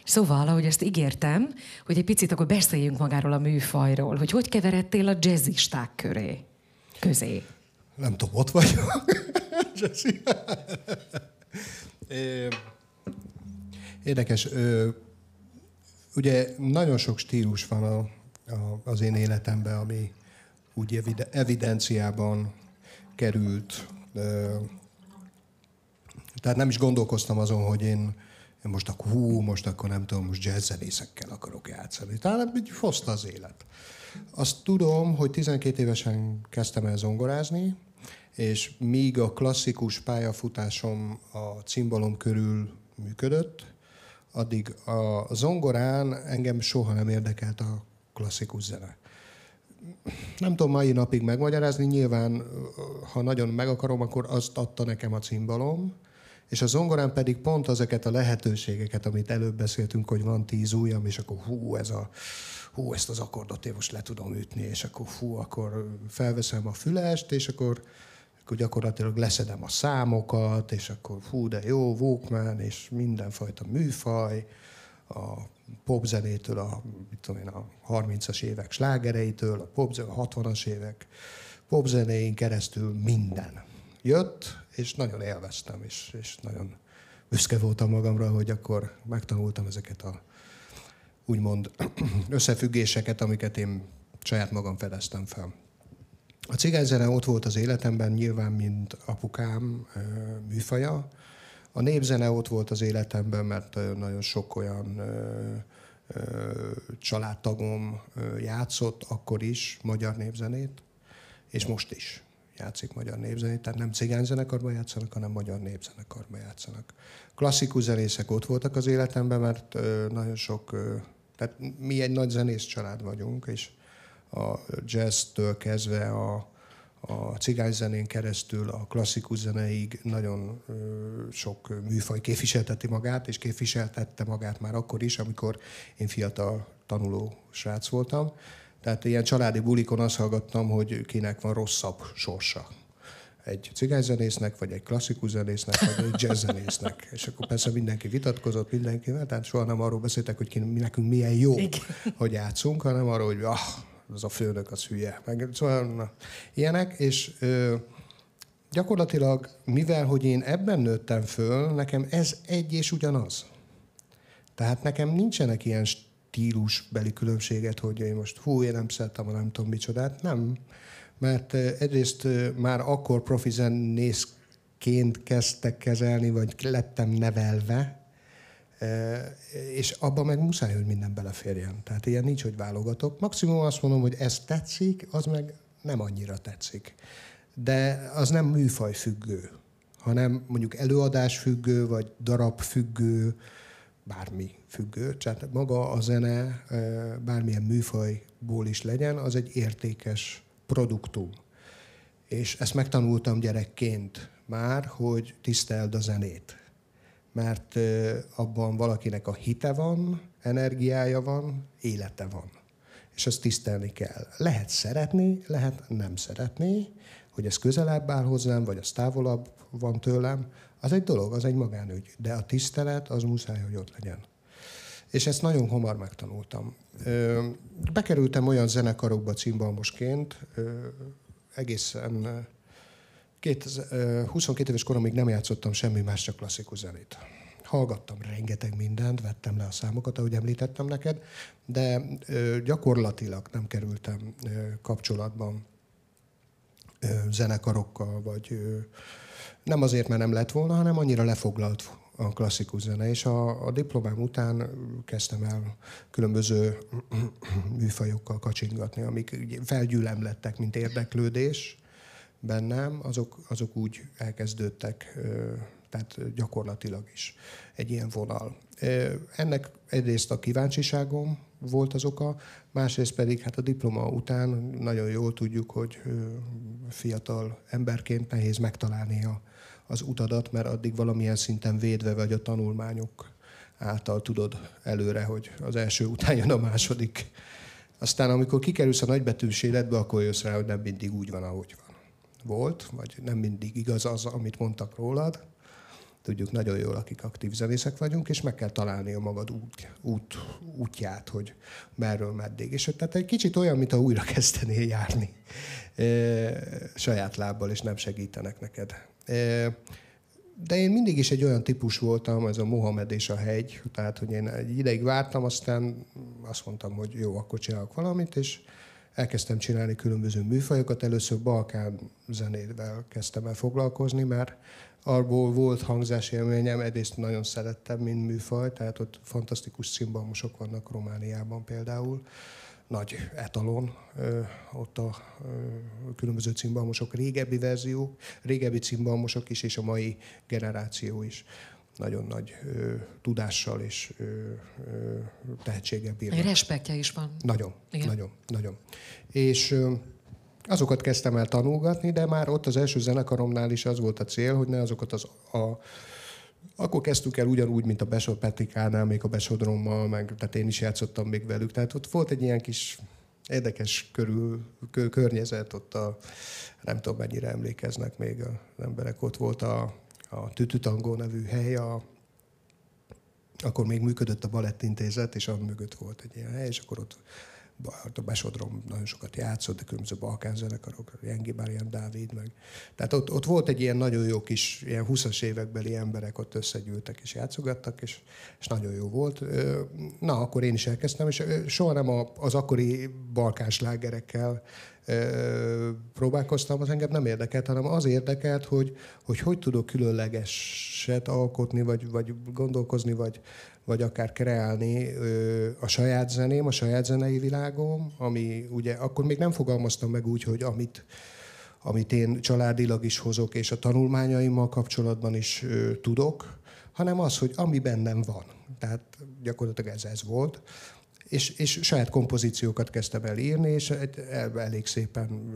Szóval, ahogy ezt ígértem, hogy egy picit akkor beszéljünk magáról a műfajról, hogy hogy keveredtél a jazzisták köré, közé. Nem tudom, ott vagyok. Ö, Érdekes. Ugye nagyon sok stílus van a, a, az én életemben, ami úgy evide- evidenciában került. Tehát nem is gondolkoztam azon, hogy én, most akkor hú, most akkor nem tudom, most jazzzenészekkel akarok játszani. Tehát így hozta az élet. Azt tudom, hogy 12 évesen kezdtem el zongorázni, és míg a klasszikus pályafutásom a cimbalom körül működött, addig a zongorán engem soha nem érdekelt a klasszikus zene. Nem tudom mai napig megmagyarázni, nyilván, ha nagyon meg akarom, akkor azt adta nekem a cimbalom, és a zongorán pedig pont ezeket a lehetőségeket, amit előbb beszéltünk, hogy van tíz ujjam, és akkor hú, ez a, hú, ezt az akkordot én most le tudom ütni, és akkor hú, akkor felveszem a fülest, és akkor akkor gyakorlatilag leszedem a számokat, és akkor fú, de jó, Walkman, és mindenfajta műfaj, a popzenétől, a, mit tudom én, a 30-as évek slágereitől, a, pop, a 60-as évek popzenéin keresztül minden jött, és nagyon élveztem, és, és nagyon büszke voltam magamra, hogy akkor megtanultam ezeket a úgymond összefüggéseket, amiket én saját magam fedeztem fel. A cigányzene ott volt az életemben nyilván, mint apukám műfaja. A népzene ott volt az életemben, mert nagyon sok olyan családtagom játszott akkor is magyar népzenét, és most is játszik magyar népzenét, tehát nem cigányzenekarban játszanak, hanem magyar népzenekarban játszanak. Klasszikus zenészek ott voltak az életemben, mert nagyon sok, tehát mi egy nagy zenész család vagyunk, és a jazztől kezdve a, a cigányzenén keresztül a klasszikus zeneig nagyon sok műfaj képviselteti magát, és képviseltette magát már akkor is, amikor én fiatal tanuló srác voltam. Tehát ilyen családi bulikon azt hallgattam, hogy kinek van rosszabb sorsa. Egy cigányzenésznek, vagy egy klasszikus zenésznek, vagy egy jazzzenésznek. És akkor persze mindenki vitatkozott mindenkivel, tehát soha nem arról beszéltek, hogy ki, nekünk milyen jó, Igen. hogy játszunk, hanem arról, hogy ah, az a főnök az hülye. Meg, szóval na, ilyenek, és ö, gyakorlatilag, mivel hogy én ebben nőttem föl, nekem ez egy és ugyanaz. Tehát nekem nincsenek ilyen stílusbeli különbséget, hogy én most hú, én nem szeretem a nem tudom micsodát. Nem. Mert egyrészt már akkor profi zenészként kezdtek kezelni, vagy lettem nevelve, és abban meg muszáj, hogy minden beleférjen. Tehát ilyen nincs, hogy válogatok. Maximum azt mondom, hogy ez tetszik, az meg nem annyira tetszik. De az nem műfaj függő, hanem mondjuk előadás függő, vagy darab függő, bármi függő. Tehát maga a zene, bármilyen műfajból is legyen, az egy értékes produktum. És ezt megtanultam gyerekként már, hogy tiszteld a zenét mert abban valakinek a hite van, energiája van, élete van. És azt tisztelni kell. Lehet szeretni, lehet nem szeretni, hogy ez közelebb áll hozzám, vagy az távolabb van tőlem, az egy dolog, az egy magánügy. De a tisztelet, az muszáj, hogy ott legyen. És ezt nagyon hamar megtanultam. Bekerültem olyan zenekarokba cimbalmosként, egészen 22 éves koromig nem játszottam semmi más, csak klasszikus zenét. Hallgattam rengeteg mindent, vettem le a számokat, ahogy említettem neked, de gyakorlatilag nem kerültem kapcsolatban zenekarokkal, vagy nem azért, mert nem lett volna, hanem annyira lefoglalt a klasszikus zene. És a, a diplomám után kezdtem el különböző műfajokkal kacsingatni, amik felgyűlemlettek, mint érdeklődés, bennem, azok, azok úgy elkezdődtek, tehát gyakorlatilag is egy ilyen vonal. Ennek egyrészt a kíváncsiságom volt az oka, másrészt pedig hát a diploma után nagyon jól tudjuk, hogy fiatal emberként nehéz megtalálni a, az utadat, mert addig valamilyen szinten védve vagy a tanulmányok által tudod előre, hogy az első után jön a második. Aztán amikor kikerülsz a nagybetűs életbe, akkor jössz rá, hogy nem mindig úgy van, ahogy van volt, vagy nem mindig igaz az, amit mondtak rólad. Tudjuk nagyon jól, akik aktív zenészek vagyunk, és meg kell találni a magad út, út, útját, hogy merről meddig. És tehát egy kicsit olyan, mint újra kezdenél járni e, saját lábbal, és nem segítenek neked. E, de én mindig is egy olyan típus voltam, ez a Mohamed és a hegy, tehát hogy én egy ideig vártam, aztán azt mondtam, hogy jó, akkor csinálok valamit, és elkezdtem csinálni különböző műfajokat. Először Balkán zenével kezdtem el foglalkozni, mert arból volt hangzási élményem, egyrészt nagyon szerettem, mint műfaj, tehát ott fantasztikus cimbalmosok vannak Romániában például, nagy etalon, ott a különböző cimbalmosok, régebbi verzió, régebbi cimbalmosok is, és a mai generáció is nagyon nagy ö, tudással és ö, ö, tehetséggel bírnak. Respektje is van. Nagyon, Igen. nagyon, nagyon. És ö, azokat kezdtem el tanulgatni, de már ott az első zenekaromnál is az volt a cél, hogy ne azokat az a, akkor kezdtük el ugyanúgy, mint a Besor Petrikánál, még a Besodrommal, meg, tehát én is játszottam még velük. Tehát ott volt egy ilyen kis érdekes körül, kö, környezet, ott a, nem tudom mennyire emlékeznek még az emberek, ott volt a, a Tütütangó nevű hely, a, akkor még működött a Balettintézet, és a mögött volt egy ilyen hely, és akkor ott a Besodrom nagyon sokat játszott, de különböző balkán zenekarok, Jengi Bárián Dávid, meg. Tehát ott, ott, volt egy ilyen nagyon jó kis, ilyen 20-as évekbeli emberek ott összegyűltek és játszogattak, és, és nagyon jó volt. Na, akkor én is elkezdtem, és soha nem az akkori balkán slágerekkel próbálkoztam, az engem nem érdekelt, hanem az érdekelt, hogy hogy, hogy tudok különlegeset alkotni, vagy, vagy gondolkozni, vagy, vagy akár kreálni a saját zeném, a saját zenei világom, ami ugye akkor még nem fogalmaztam meg úgy, hogy amit, amit én családilag is hozok, és a tanulmányaimmal kapcsolatban is ö, tudok, hanem az, hogy ami bennem van. Tehát gyakorlatilag ez ez volt. És, és saját kompozíciókat kezdtem el írni, és elég szépen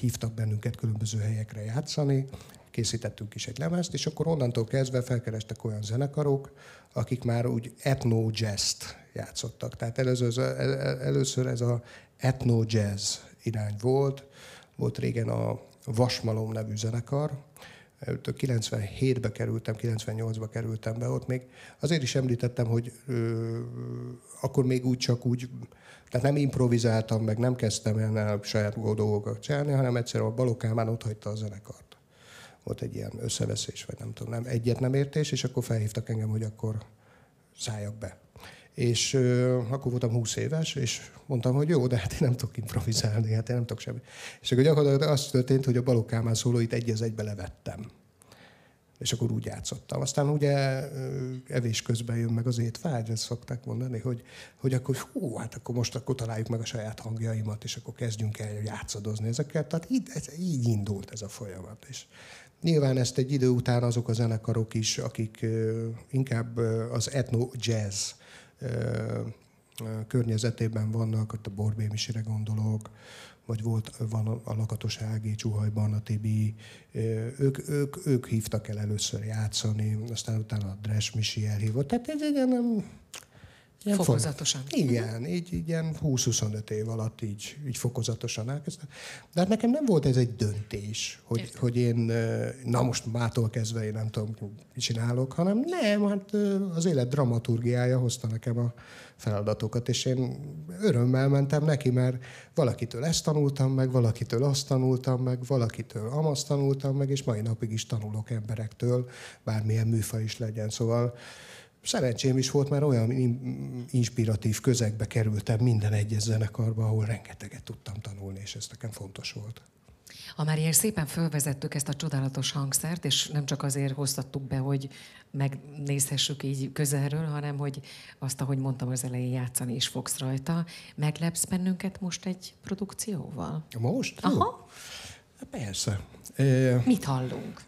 hívtak bennünket különböző helyekre játszani, készítettünk is egy lemezt, és akkor onnantól kezdve felkerestek olyan zenekarok, akik már úgy etno jazz játszottak. Tehát először, ez a etno jazz irány volt. Volt régen a Vasmalom nevű zenekar, 97-be kerültem, 98-ba kerültem be, ott még azért is említettem, hogy ö, akkor még úgy csak úgy, tehát nem improvizáltam, meg nem kezdtem el saját dolgokat csinálni, hanem egyszerűen a Balokámán ott hagyta a zenekart. Volt egy ilyen összeveszés, vagy nem tudom, nem, egyet nem értés, és akkor felhívtak engem, hogy akkor szálljak be. És ö, akkor voltam 20 éves, és mondtam, hogy jó, de hát én nem tudok improvizálni, hát én nem tudok semmi. És akkor gyakorlatilag az történt, hogy a Balogh szólóit egy az egybe levettem. És akkor úgy játszottam. Aztán ugye evés közben jön meg az étvágy, ezt szokták mondani, hogy, hogy akkor hú, hát akkor most akkor találjuk meg a saját hangjaimat, és akkor kezdjünk el játszadozni ezekkel. Tehát így, ez, így indult ez a folyamat. És nyilván ezt egy idő után azok a zenekarok is, akik inkább az etno jazz környezetében vannak, ott a Borbé Misire gondolok, vagy volt van a Lakatos Ági, Csuhaj Barna Tibi, ők, ők, ők hívtak el először játszani, aztán utána a Dres Misi elhívott. Tehát ez egy ilyen Ilyen fokozatosan. Igen, így, így ilyen 20-25 év alatt így, így fokozatosan elkezdtem. De hát nekem nem volt ez egy döntés, hogy, hogy én, na most mától kezdve én nem tudom, mit csinálok, hanem nem, hát az élet dramaturgiája hozta nekem a feladatokat, és én örömmel mentem neki, mert valakitől ezt tanultam meg, valakitől azt tanultam meg, valakitől amazt tanultam meg, és mai napig is tanulok emberektől, bármilyen műfaj is legyen. Szóval szerencsém is volt, mert olyan inspiratív közegbe kerültem minden egyes zenekarba, ahol rengeteget tudtam tanulni, és ez nekem fontos volt. Ha már ilyen szépen fölvezettük ezt a csodálatos hangszert, és nem csak azért hoztattuk be, hogy megnézhessük így közelről, hanem hogy azt, ahogy mondtam az elején, játszani is fogsz rajta. Meglepsz bennünket most egy produkcióval? Most? Aha. Persze. Mit hallunk?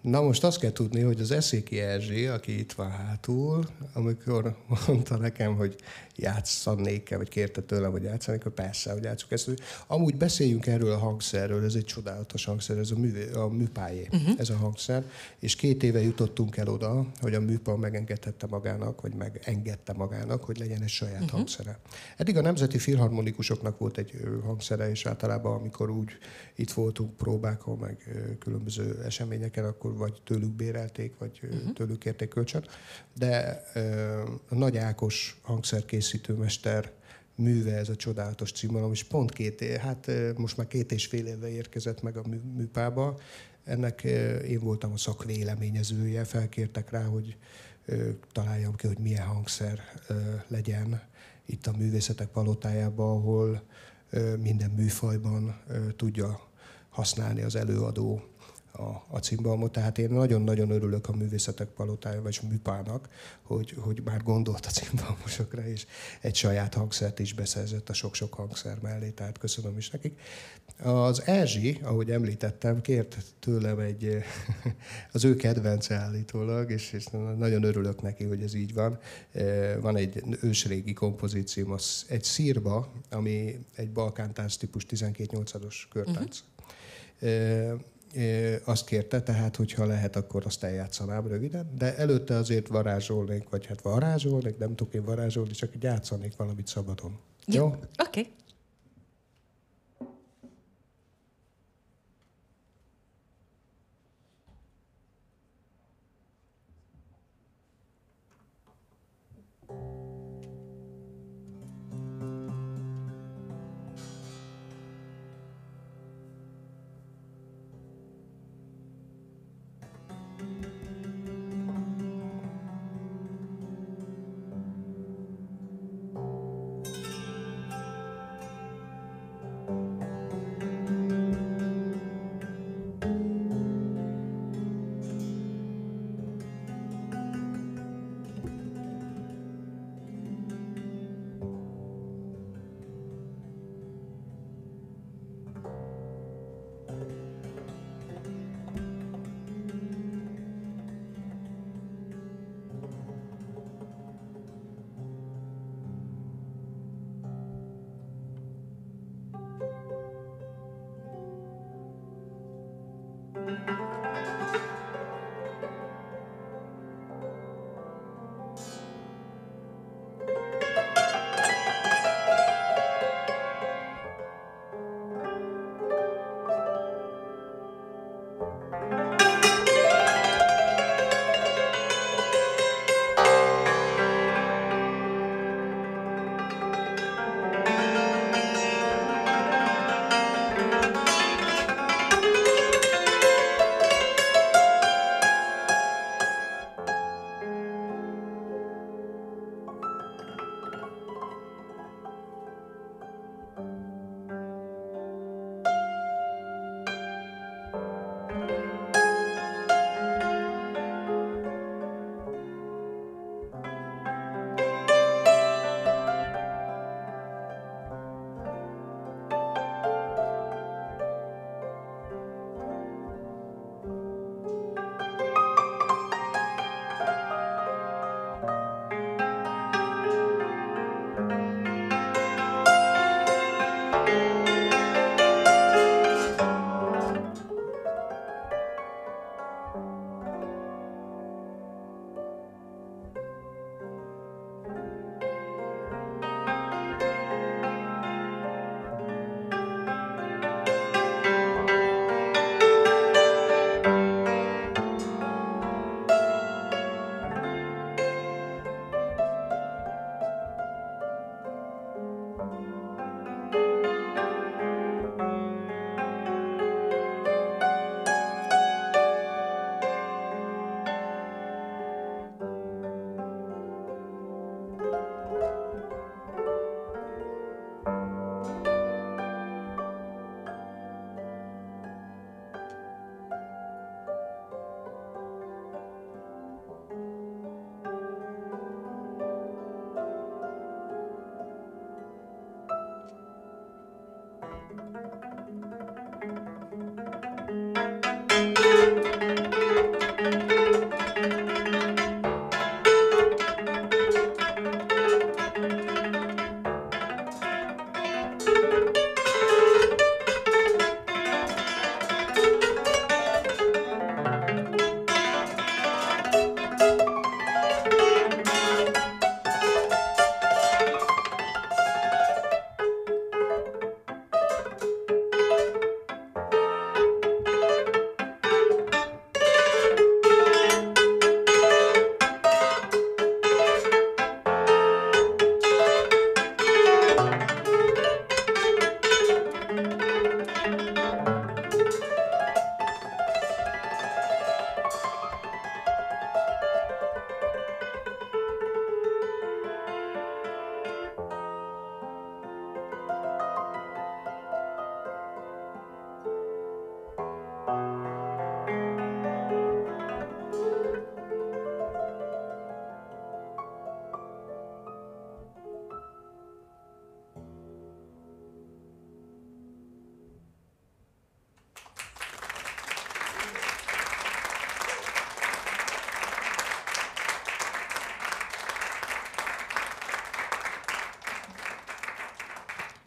Na most azt kell tudni, hogy az Eszéki Erzsé, aki itt van hátul, amikor mondta nekem, hogy játszanék-e, vagy kérte tőlem, hogy játszanék, hogy persze, hogy játszuk ezt. Amúgy beszéljünk erről a hangszerről, ez egy csodálatos hangszer, ez a, mű, a műpájé, uh-huh. ez a hangszer. És két éve jutottunk el oda, hogy a műpa megengedhette magának, vagy megengedte magának, hogy legyen egy saját uh-huh. hangszere. Eddig a Nemzeti Filharmonikusoknak volt egy hangszere, és általában, amikor úgy itt voltunk próbákon, meg különböző eseményeken, akkor vagy tőlük bérelték, vagy uh-huh. tőlük kérték kölcsön. De a Nagy Ákos hangszerkészítő készítőmester műve ez a csodálatos címalom, és pont két, hát most már két és fél éve érkezett meg a műpába. Ennek én voltam a szakvéleményezője, felkértek rá, hogy találjam ki, hogy milyen hangszer legyen itt a művészetek palotájában, ahol minden műfajban tudja használni az előadó a, a cimbalmot. Tehát én nagyon-nagyon örülök a művészetek palotája, vagy műpának, hogy, hogy már gondolt a cimbalmosokra, és egy saját hangszert is beszerzett a sok-sok hangszer mellé, tehát köszönöm is nekik. Az Erzsi, ahogy említettem, kért tőlem egy, az ő kedvence állítólag, és, és nagyon örülök neki, hogy ez így van. Van egy ősrégi kompozícióm, az egy szírba, ami egy balkántánc típus 12-8-as körtánc. Uh-huh azt kérte, tehát hogyha lehet, akkor azt eljátszanám röviden, de előtte azért varázsolnék, vagy hát varázsolnék, nem tudok én varázsolni, csak játszanék valamit szabadon. Jó? Oké. Okay.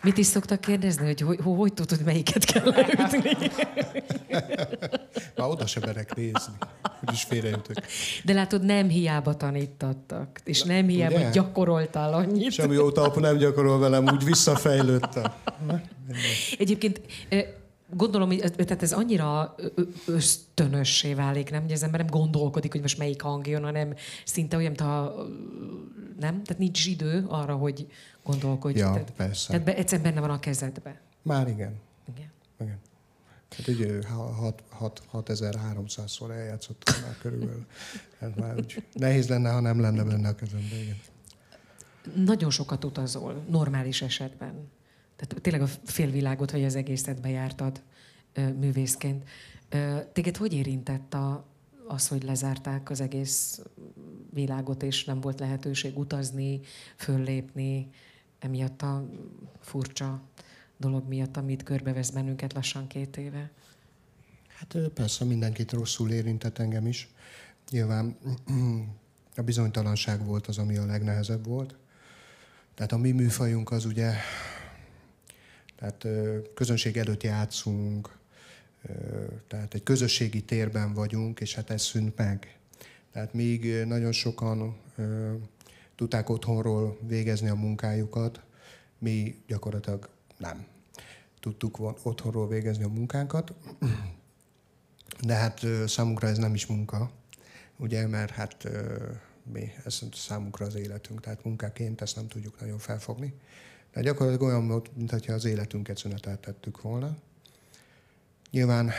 Mit is szoktak kérdezni, hogy hogy, hogy, hogy tudod, melyiket kell leütni? Már oda se merek nézni, hogy is félreütök. De látod, nem hiába tanítattak, és nem hiába Ugye? gyakoroltál annyit. És amióta apu nem gyakorol velem, úgy visszafejlődtem. Egyébként gondolom, hogy tehát ez annyira ösztönössé válik, nem? Hogy az ember nem gondolkodik, hogy most melyik hang jön, hanem szinte olyan, mintha nem? Tehát nincs idő arra, hogy gondolkodj. Ja, tehát, persze. Tehát be, egyszerűen benne van a kezedbe. Már igen. Igen. igen. Hát ugye 6300-szor eljátszottam már körülbelül. Hát már úgy nehéz lenne, ha nem lenne benne a kezemben. Igen. Nagyon sokat utazol, normális esetben. Tehát tényleg a félvilágot, vagy az egészet bejártad művészként. Téged hogy érintett a, az, hogy lezárták az egész világot, és nem volt lehetőség utazni, föllépni, emiatt a furcsa dolog miatt, amit körbevesz bennünket lassan két éve? Hát persze mindenkit rosszul érintett engem is. Nyilván a bizonytalanság volt az, ami a legnehezebb volt. Tehát a mi műfajunk az ugye, tehát közönség előtt játszunk, Tehát egy közösségi térben vagyunk, és hát ez szűnt meg. Tehát még nagyon sokan tudták otthonról végezni a munkájukat, mi gyakorlatilag nem tudtuk otthonról végezni a munkánkat, de hát számunkra ez nem is munka, ugye, mert hát mi, ez számunkra az életünk, tehát munkáként ezt nem tudjuk nagyon felfogni. De gyakorlatilag olyan volt, mintha az életünket szüneteltettük volna. Nyilván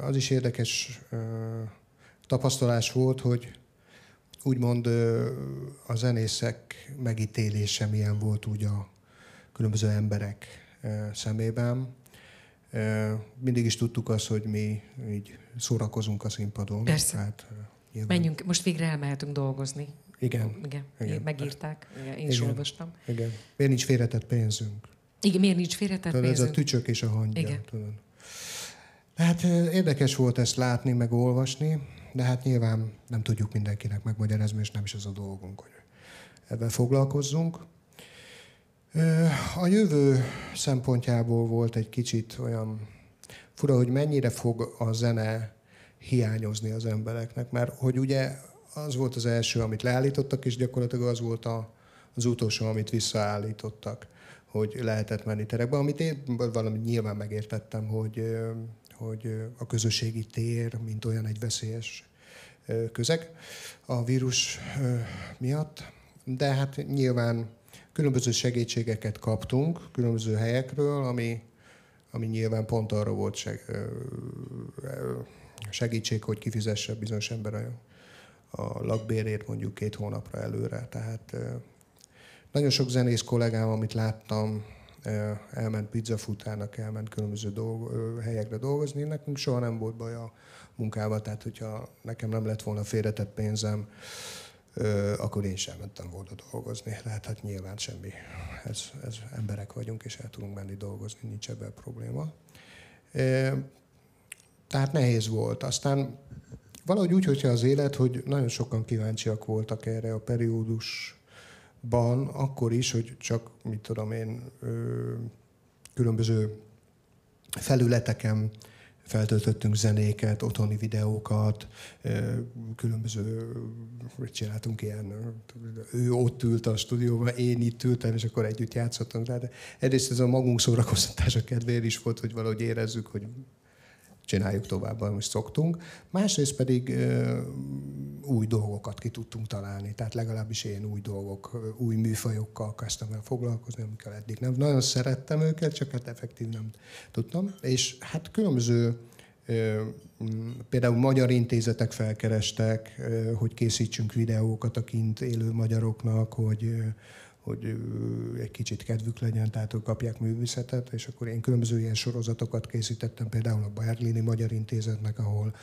az is érdekes tapasztalás volt, hogy úgymond a zenészek megítélése milyen volt úgy a különböző emberek szemében. Mindig is tudtuk azt, hogy mi így szórakozunk a színpadon. Persze. Tehát, nyilván... Menjünk, most végre elmehetünk dolgozni. Igen. Igen, Igen. megírták. Igen, én is Igen. olvastam. Igen. Miért nincs félretett pénzünk? Igen, miért nincs félretett tudod, pénzünk? Ez a tücsök és a hangya. Igen. Tudod. Hát érdekes volt ezt látni, meg olvasni, de hát nyilván nem tudjuk mindenkinek megmagyarázni, és nem is az a dolgunk, hogy ebben foglalkozzunk. A jövő szempontjából volt egy kicsit olyan fura, hogy mennyire fog a zene hiányozni az embereknek, mert hogy ugye az volt az első, amit leállítottak, és gyakorlatilag az volt a, az utolsó, amit visszaállítottak, hogy lehetett menni terekbe, amit én valami nyilván megértettem, hogy, hogy a közösségi tér, mint olyan egy veszélyes közeg a vírus miatt, de hát nyilván különböző segítségeket kaptunk különböző helyekről, ami, ami nyilván pont arra volt seg, segítség, hogy kifizesse bizonyos ember a, a lakbérét mondjuk két hónapra előre. Tehát nagyon sok zenész kollégám, amit láttam, elment pizzafutának, elment különböző dolg, helyekre dolgozni. Nekünk soha nem volt baj a munkával, tehát hogyha nekem nem lett volna félretett pénzem, akkor én sem mentem volna dolgozni. Tehát hát nyilván semmi. Ez, ez emberek vagyunk, és el tudunk menni dolgozni, nincs ebben probléma. Tehát nehéz volt. Aztán valahogy úgy, hogyha az élet, hogy nagyon sokan kíváncsiak voltak erre a periódusban, akkor is, hogy csak, mit tudom én, különböző felületeken feltöltöttünk zenéket, otthoni videókat, különböző, csináltunk ilyen, ő ott ült a stúdióban, én itt ültem, és akkor együtt játszottunk. Rá, de egyrészt ez a magunk szórakoztatása kedvéért is volt, hogy valahogy érezzük, hogy csináljuk tovább, amit szoktunk. Másrészt pedig új dolgokat ki tudtunk találni, tehát legalábbis én új dolgok, új műfajokkal kezdtem el foglalkozni, amikkel eddig nem. Nagyon szerettem őket, csak hát effektív nem tudtam. És hát különböző Például magyar intézetek felkerestek, hogy készítsünk videókat a kint élő magyaroknak, hogy, hogy egy kicsit kedvük legyen, tehát ők kapják művészetet, és akkor én különböző ilyen sorozatokat készítettem, például a Berlini Magyar Intézetnek, ahol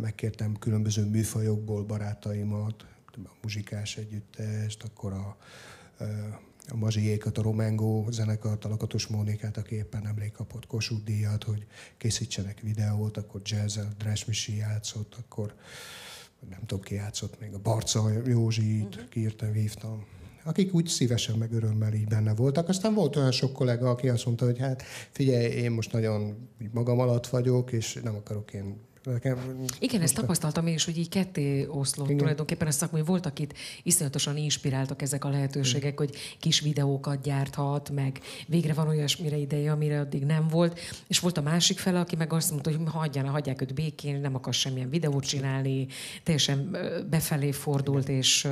megkértem különböző műfajokból barátaimat, a muzsikás együttest, akkor a, a Mazsiékat, a Romengo zenekart, a Lakatos Mónikát, aki éppen nemrég kapott Kossuth díjat, hogy készítsenek videót, akkor jazz Dresh játszott, akkor nem tudom ki játszott még, a Barca Józsit, uh-huh. kiírtam, hívtam, akik úgy szívesen meg örömmel így benne voltak. Aztán volt olyan sok kollega, aki azt mondta, hogy hát figyelj, én most nagyon magam alatt vagyok, és nem akarok én Nekem Igen, ezt tapasztaltam én is, hogy így ketté oszlott Igen. tulajdonképpen a szakmai. Voltak itt iszonyatosan inspiráltak ezek a lehetőségek, Igen. hogy kis videókat gyárthat, meg végre van olyasmire ideje, amire addig nem volt. És volt a másik fele, aki meg azt mondta, hogy hagyjanak, hagyják őt békén, nem akar semmilyen videót csinálni, teljesen befelé fordult, Igen. és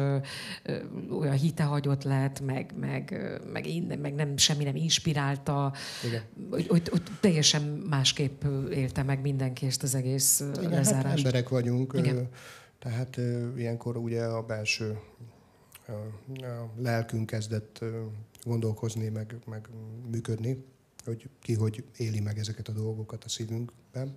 olyan hitehagyott lett, meg, meg, meg, meg nem, semmi nem inspirálta. Igen. Hogy, hogy, hogy teljesen másképp élte meg mindenki ezt az egész igen, lezárást. Hát emberek vagyunk, Igen. tehát ilyenkor ugye a belső a lelkünk kezdett gondolkozni, meg, meg működni hogy ki hogy éli meg ezeket a dolgokat a szívünkben.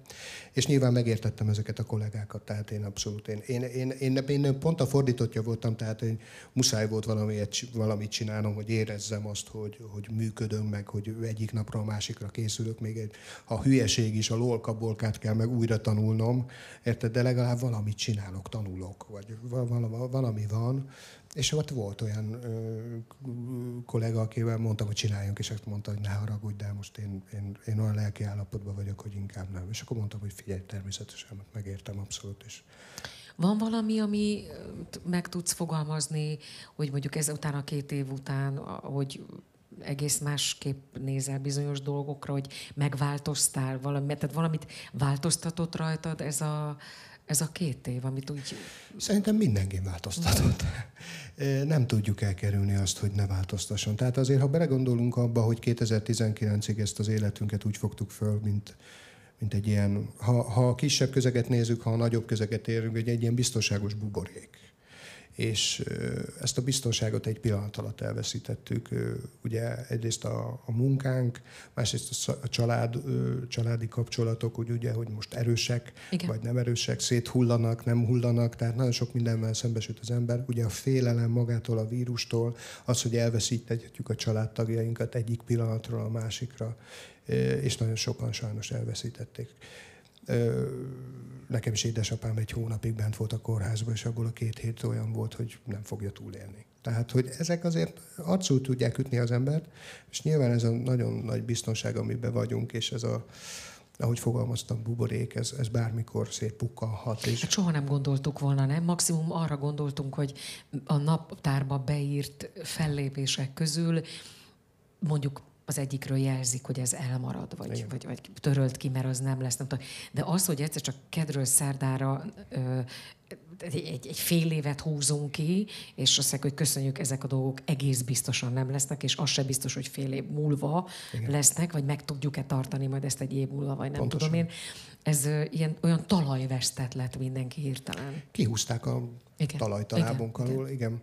És nyilván megértettem ezeket a kollégákat, tehát én abszolút, én, én, én, én, én pont a fordítottja voltam, tehát én muszáj volt valamit, valamit csinálnom, hogy érezzem azt, hogy, hogy működöm meg, hogy egyik napra a másikra készülök, még egy, a hülyeség is, a lolkabolkát kell meg újra tanulnom, érted, de legalább valamit csinálok, tanulok, vagy valami van, és ott volt olyan ö, kollega, akivel mondtam, hogy csináljunk, és azt mondta, hogy ne haragudj, de most én, én, én olyan lelki állapotban vagyok, hogy inkább nem. És akkor mondtam, hogy figyelj, természetesen, megértem abszolút, és Van valami, ami meg tudsz fogalmazni, hogy mondjuk ez után a két év után, hogy egész másképp nézel bizonyos dolgokra, hogy megváltoztál valami, tehát valamit változtatott rajtad ez a, ez a két év, amit úgy... Szerintem mindenki változtatott. Nem tudjuk elkerülni azt, hogy ne változtasson. Tehát azért, ha belegondolunk abba, hogy 2019-ig ezt az életünket úgy fogtuk föl, mint, mint egy ilyen, ha, ha a kisebb közeget nézzük, ha a nagyobb közeget érünk, hogy egy ilyen biztonságos buborék és ezt a biztonságot egy pillanat alatt elveszítettük. Ugye egyrészt a, a munkánk, másrészt a család, családi kapcsolatok, úgy ugye, hogy most erősek, Igen. vagy nem erősek, széthullanak, nem hullanak, tehát nagyon sok mindenvel szembesült az ember. Ugye a félelem magától, a vírustól, az, hogy elveszíthetjük a családtagjainkat egyik pillanatról a másikra, és nagyon sokan sajnos elveszítették nekem is édesapám egy hónapig bent volt a kórházban, és abból a két hét olyan volt, hogy nem fogja túlélni. Tehát, hogy ezek azért arcul tudják ütni az embert, és nyilván ez a nagyon nagy biztonság, amiben vagyunk, és ez a, ahogy fogalmaztam, buborék, ez, ez bármikor szétpukkanhat. És... Hát soha nem gondoltuk volna, nem? Maximum arra gondoltunk, hogy a naptárba beírt fellépések közül mondjuk az egyikről jelzik, hogy ez elmarad, vagy, vagy, vagy törölt ki, mert az nem lesz. Nem tudom. De az, hogy egyszer csak kedről szerdára ö, egy, egy, fél évet húzunk ki, és azt mondják, hogy köszönjük, ezek a dolgok egész biztosan nem lesznek, és az se biztos, hogy fél év múlva Igen. lesznek, vagy meg tudjuk-e tartani majd ezt egy év múlva, vagy nem Pontosan. tudom én. Ez ö, ilyen, olyan talajvesztet lett mindenki hirtelen. Kihúzták a Igen. talajt a lábunk alól, igen. igen.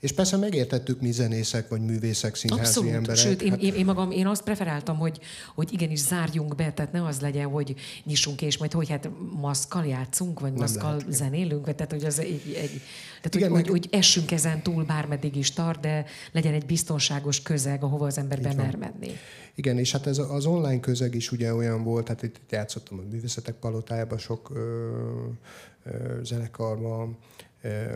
És persze megértettük mi zenészek, vagy művészek, színházi Abszolút. emberek. Sőt, én, hát... én, én, magam, én azt preferáltam, hogy, hogy igenis zárjunk be, tehát ne az legyen, hogy nyissunk, és majd hogy hát maszkal játszunk, vagy maszkal lehet, zenélünk, vagy tehát hogy az egy, egy tehát igen, hogy, meg... hogy, hogy essünk ezen túl, bármeddig is tart, de legyen egy biztonságos közeg, ahova az ember bemer menni. Igen, és hát ez az online közeg is ugye olyan volt, hát itt játszottam a művészetek palotájában sok ö, ö, zenekarban,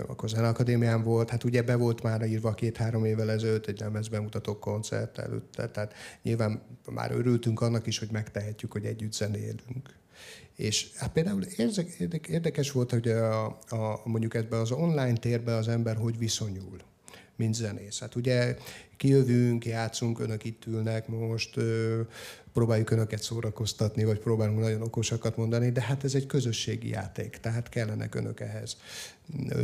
akkor Zeneakadémián volt, hát ugye be volt már írva két-három évvel ezelőtt egy lemezbemutató koncert előtte, tehát nyilván már örültünk annak is, hogy megtehetjük, hogy együtt zenélünk. És hát például érdekes volt, hogy a, a, mondjuk ebben az online térben az ember hogy viszonyul, mint zenész. Hát ugye kijövünk, játszunk, önök itt ülnek most, próbáljuk önöket szórakoztatni, vagy próbálunk nagyon okosakat mondani, de hát ez egy közösségi játék, tehát kellenek önök ehhez,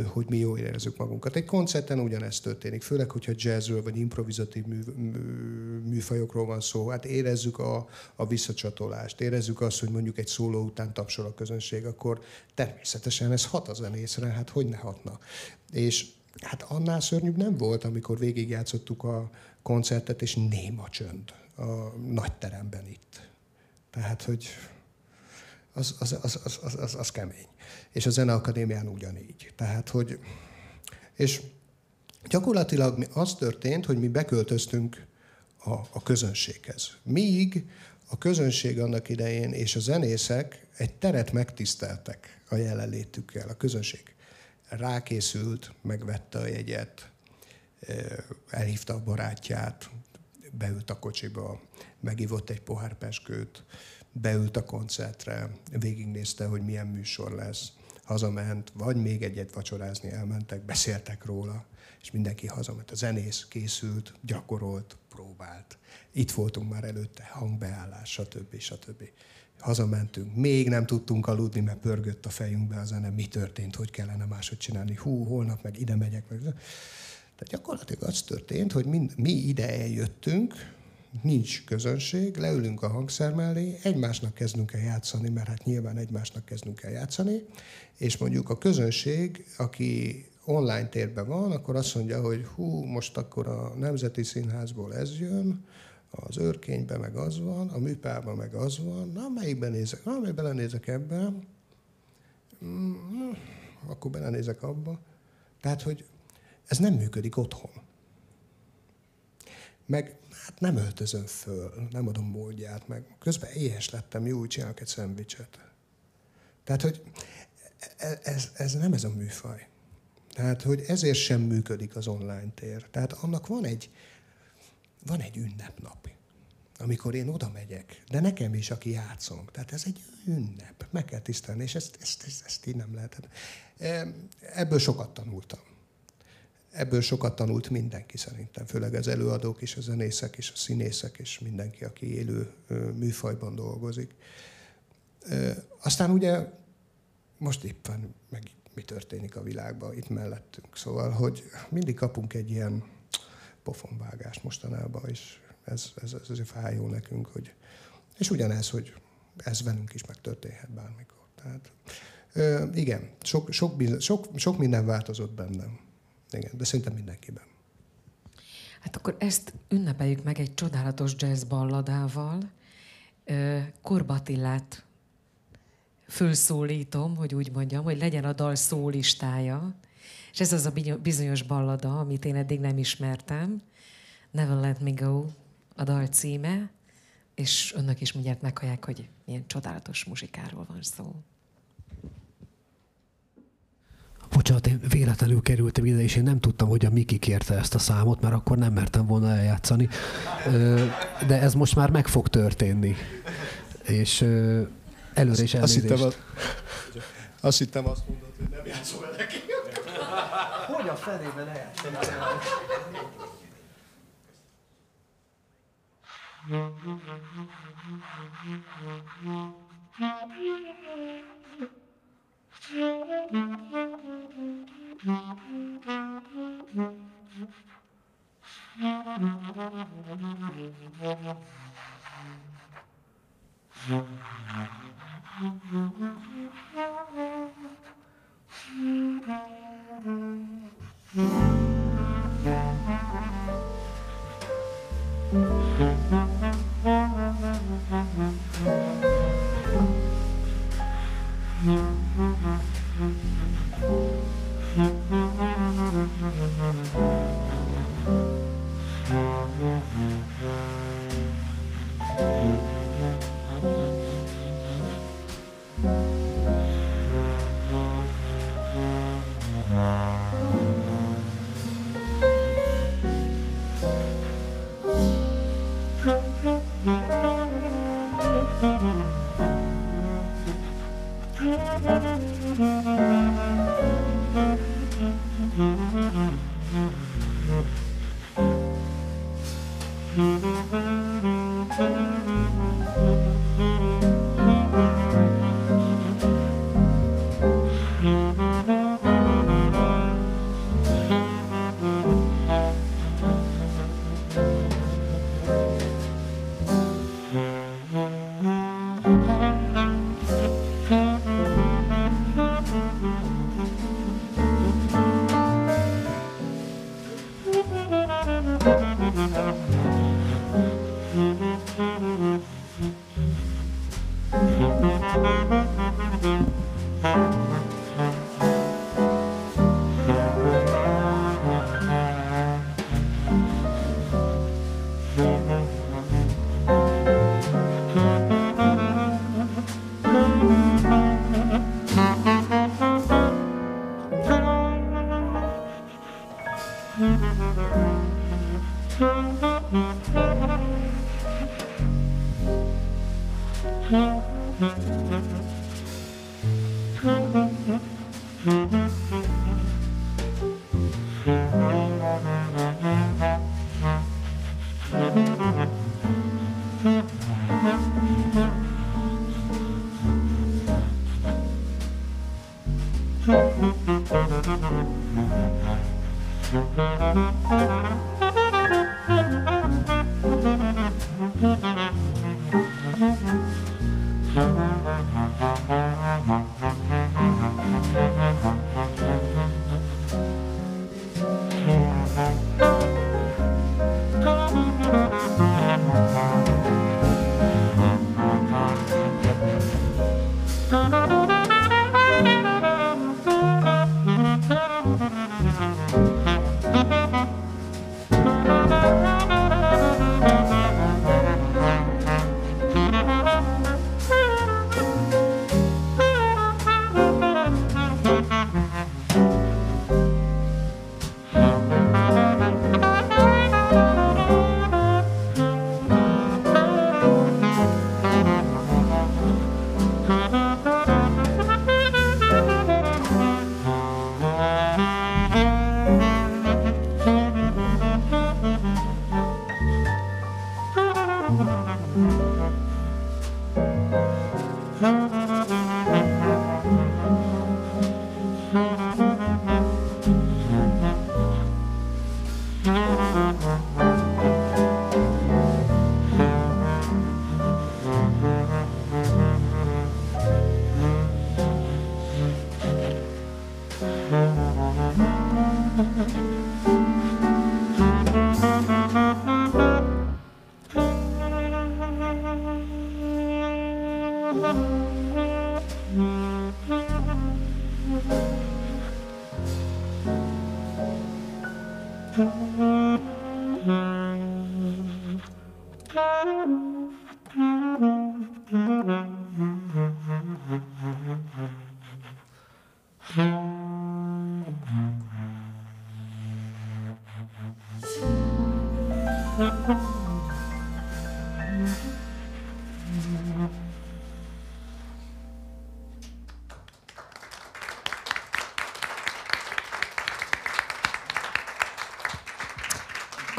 hogy mi jól érezzük magunkat. Egy koncerten ugyanezt történik, főleg, hogyha jazzről vagy improvizatív mű, műfajokról van szó, hát érezzük a, a visszacsatolást, érezzük azt, hogy mondjuk egy szóló után tapsol a közönség, akkor természetesen ez hat a zenészre, hát hogy ne hatna. És hát annál szörnyűbb nem volt, amikor végigjátszottuk a koncertet, és néma csönd a nagy teremben itt. Tehát, hogy az, az, az, az, az, az, az kemény. És a Zeneakadémián ugyanígy. Tehát, hogy... És gyakorlatilag az történt, hogy mi beköltöztünk a, a közönséghez. Míg a közönség annak idején és a zenészek egy teret megtiszteltek a jelenlétükkel. A közönség rákészült, megvette a jegyet, elhívta a barátját, beült a kocsiba, megivott egy pohár peskőt, beült a koncertre, végignézte, hogy milyen műsor lesz, hazament, vagy még egyet vacsorázni elmentek, beszéltek róla, és mindenki hazament. A zenész készült, gyakorolt, próbált. Itt voltunk már előtte, hangbeállás, stb. stb. Hazamentünk, még nem tudtunk aludni, mert pörgött a fejünkbe a zene, mi történt, hogy kellene máshogy csinálni. Hú, holnap meg ide megyek. Meg. Tehát gyakorlatilag az történt, hogy mind, mi ide eljöttünk, nincs közönség, leülünk a hangszer mellé, egymásnak kezdünk el játszani, mert hát nyilván egymásnak kezdünk el játszani, és mondjuk a közönség, aki online térben van, akkor azt mondja, hogy hú, most akkor a Nemzeti Színházból ez jön, az őrkényben meg az van, a műpában meg az van, na melyikben nézek? Na, melyik belenézek ebbe, mm, akkor belenézek abba. Tehát, hogy ez nem működik otthon. Meg hát nem öltözöm föl, nem adom módját, meg közben éhes lettem, jó, csinálok egy szendvicset. Tehát, hogy e, ez, ez nem ez a műfaj. Tehát, hogy ezért sem működik az online tér. Tehát annak van egy, van egy ünnepnap. amikor én oda megyek, de nekem is, aki játszom. Tehát ez egy ünnep, meg kell tisztelni, és ezt, ezt, ezt, ezt így nem lehet. Ebből sokat tanultam. Ebből sokat tanult mindenki szerintem, főleg az előadók és a zenészek és a színészek és mindenki, aki élő műfajban dolgozik. Aztán ugye most éppen meg mi történik a világban itt mellettünk. Szóval, hogy mindig kapunk egy ilyen pofonvágást mostanában, és ez, ez, ez azért fájó nekünk, hogy, és ugyanez, hogy ez velünk is megtörténhet bármikor. Tehát, ö, igen, sok, sok, sok, sok minden változott bennem. Igen, de szerintem mindenkiben. Hát akkor ezt ünnepeljük meg egy csodálatos jazz balladával. Korbatillát fölszólítom, hogy úgy mondjam, hogy legyen a dal szólistája. És ez az a bizonyos ballada, amit én eddig nem ismertem. Never Let Me Go a dal címe, és önök is mindjárt meghallják, hogy milyen csodálatos muzsikáról van szó bocsánat, én véletlenül kerültem ide, és én nem tudtam, hogy a Miki kérte ezt a számot, mert akkor nem mertem volna eljátszani. De ez most már meg fog történni. És előre is elnézést. Azt hittem, az... azt hittem azt mondod, hogy nem játszol neki. Hogy a fenébe ne. Mm-hmm.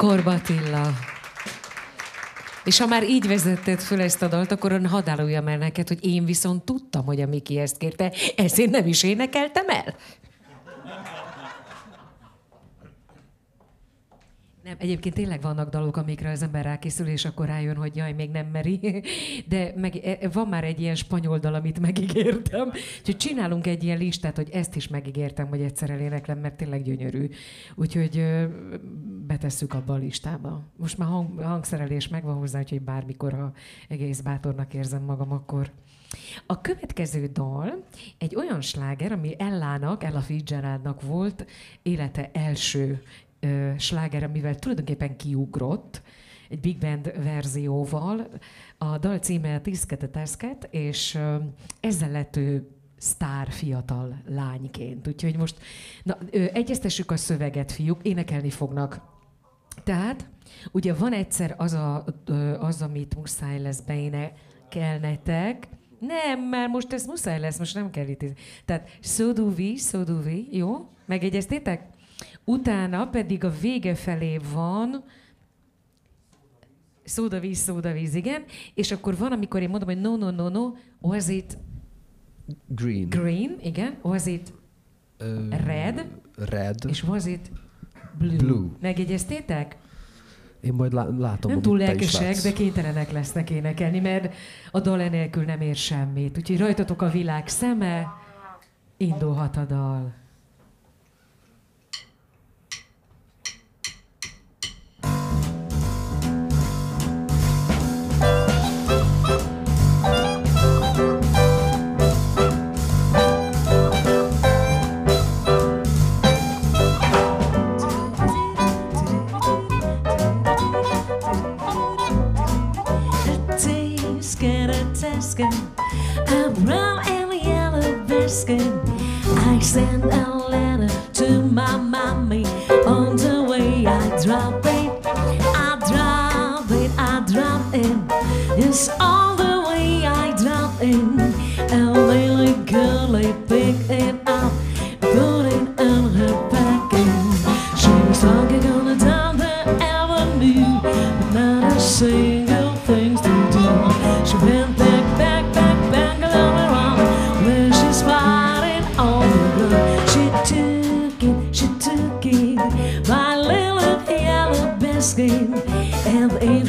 Korbatilla. És ha már így vezetted föl ezt a dalt, akkor hadd áruljam el neked, hogy én viszont tudtam, hogy a Miki ezt kérte, ezért nem is énekeltem el. Nem, egyébként tényleg vannak dalok, amikre az ember rákészül, és akkor rájön, hogy jaj, még nem meri. De meg, e, van már egy ilyen spanyol dal, amit megígértem. Úgyhogy csinálunk egy ilyen listát, hogy ezt is megígértem, hogy egyszer eléneklem, mert tényleg gyönyörű. Úgyhogy betesszük abba a listába. Most már hang, hangszerelés megvan hozzá, úgyhogy bármikor, ha egész bátornak érzem magam, akkor a következő dal egy olyan sláger, ami Ellának, Ella Fitzgeraldnak volt élete első ö, sláger, amivel tulajdonképpen kiugrott, egy big band verzióval. A dal címe a Tiszket a Teszket, és ö, ezzel lett ő sztár fiatal lányként. Úgyhogy most na, ö, egyeztessük a szöveget, fiúk, énekelni fognak. Tehát, ugye van egyszer az, a, az amit muszáj lesz beénekelnetek, nem, mert most ez muszáj lesz, most nem kell itt. Tehát szóduvi, szóduvi, jó? Megegyeztétek? Utána pedig a vége felé van szódavíz, szódavíz, igen, és akkor van, amikor én mondom, hogy no, no, no, no, was it Green. green, igen, was it Ö, red, Red. és was it blue. Blue. Megegyeztétek? Én majd lá- látom, Nem túl lelkesek, de kénytelenek lesznek énekelni, mert a dal enélkül nem ér semmit. Úgyhogy rajtatok a világ szeme, indulhat a dal. Biscuit. I send a letter to my mommy. On the way, I drop it, I drop it, I drop it. It's all the way I drop it. A little girlie pick it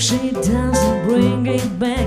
she doesn't bring it back,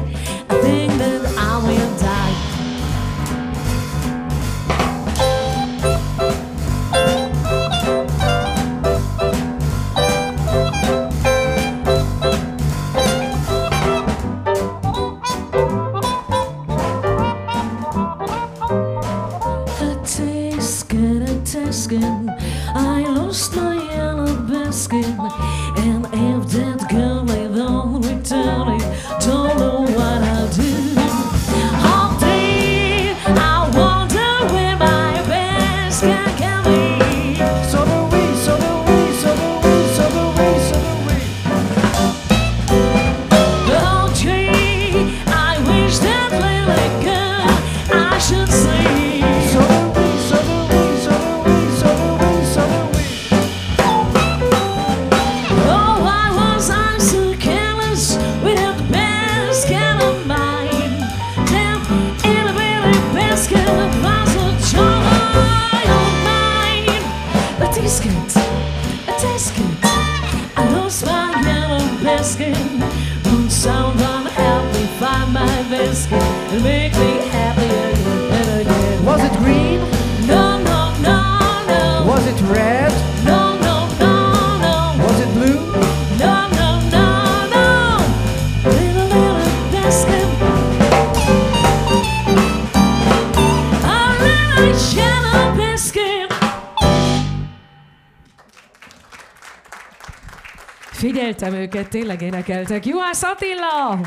Figyeltem őket, tényleg énekeltek. Juhász Attila!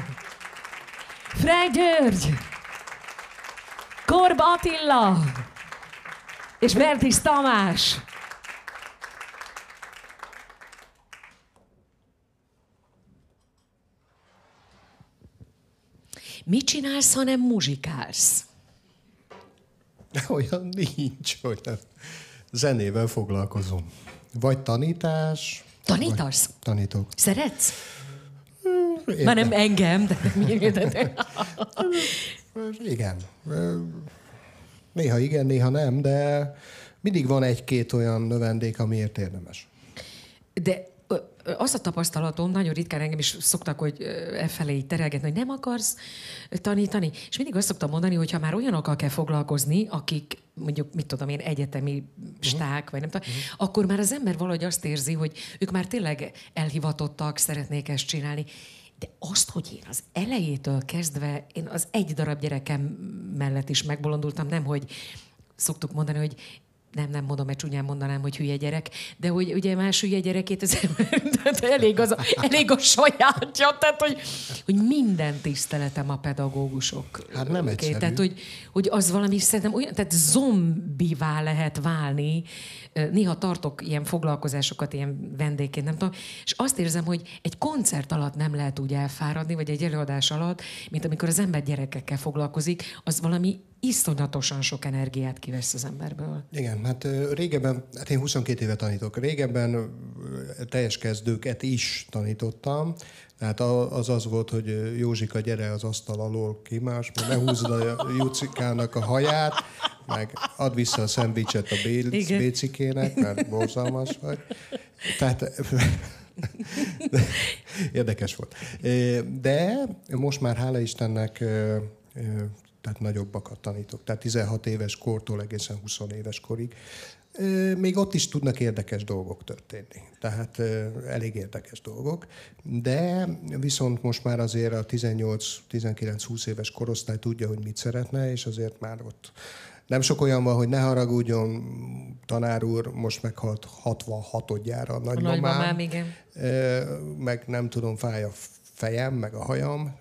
Frey György! Korba Attila! És Bertis Tamás! Mit csinálsz, ha nem muzsikálsz? Olyan nincs, olyan. Zenével foglalkozom. Vagy tanítás. Tanítasz? Vagy tanítok. Szeretsz? Érde- Már nem engem, de mi- de- de- Igen. Néha igen, néha nem, de mindig van egy-két olyan növendék, amiért érdemes. De az a tapasztalatom, nagyon ritkán engem is szoktak, hogy e felé így terelgetni, hogy nem akarsz tanítani. És mindig azt szoktam mondani, hogy ha már olyanokkal kell foglalkozni, akik mondjuk, mit tudom én, egyetemi sták, vagy nem tudom, akkor már az ember valahogy azt érzi, hogy ők már tényleg elhivatottak, szeretnék ezt csinálni. De azt, hogy én az elejétől kezdve, én az egy darab gyerekem mellett is megbolondultam, nem, hogy szoktuk mondani, hogy nem, nem mondom, mert csúnyán mondanám, hogy hülye gyerek, de hogy ugye más hülye gyerekét, ez elég, az elég a sajátja, tehát hogy, hogy minden tiszteletem a pedagógusok. Hát nem egyszerű. Tehát, hogy, hogy az valami szerintem olyan, tehát zombivá lehet válni. Néha tartok ilyen foglalkozásokat, ilyen vendégként, nem tudom, és azt érzem, hogy egy koncert alatt nem lehet úgy elfáradni, vagy egy előadás alatt, mint amikor az ember gyerekekkel foglalkozik, az valami iszonyatosan sok energiát kivesz az emberből. Igen, hát régebben, hát én 22 éve tanítok, régebben teljes kezdőket is tanítottam, tehát az az volt, hogy Józsika, gyere az asztal alól kimás, meg ne húzd a Jucikának a haját, meg add vissza a szendvicset a Bé- Igen. Bécikének, mert borzalmas vagy. Tehát Érdekes volt. De most már hála Istennek tehát nagyobbakat tanítok. Tehát 16 éves kortól egészen 20 éves korig. Még ott is tudnak érdekes dolgok történni. Tehát elég érdekes dolgok. De viszont most már azért a 18-19-20 éves korosztály tudja, hogy mit szeretne, és azért már ott nem sok olyan van, hogy ne haragudjon, tanár úr, most meghalt 66-odjára a A nagymamám. nagymamám, igen. Meg nem tudom, fáj a fejem, meg a hajam.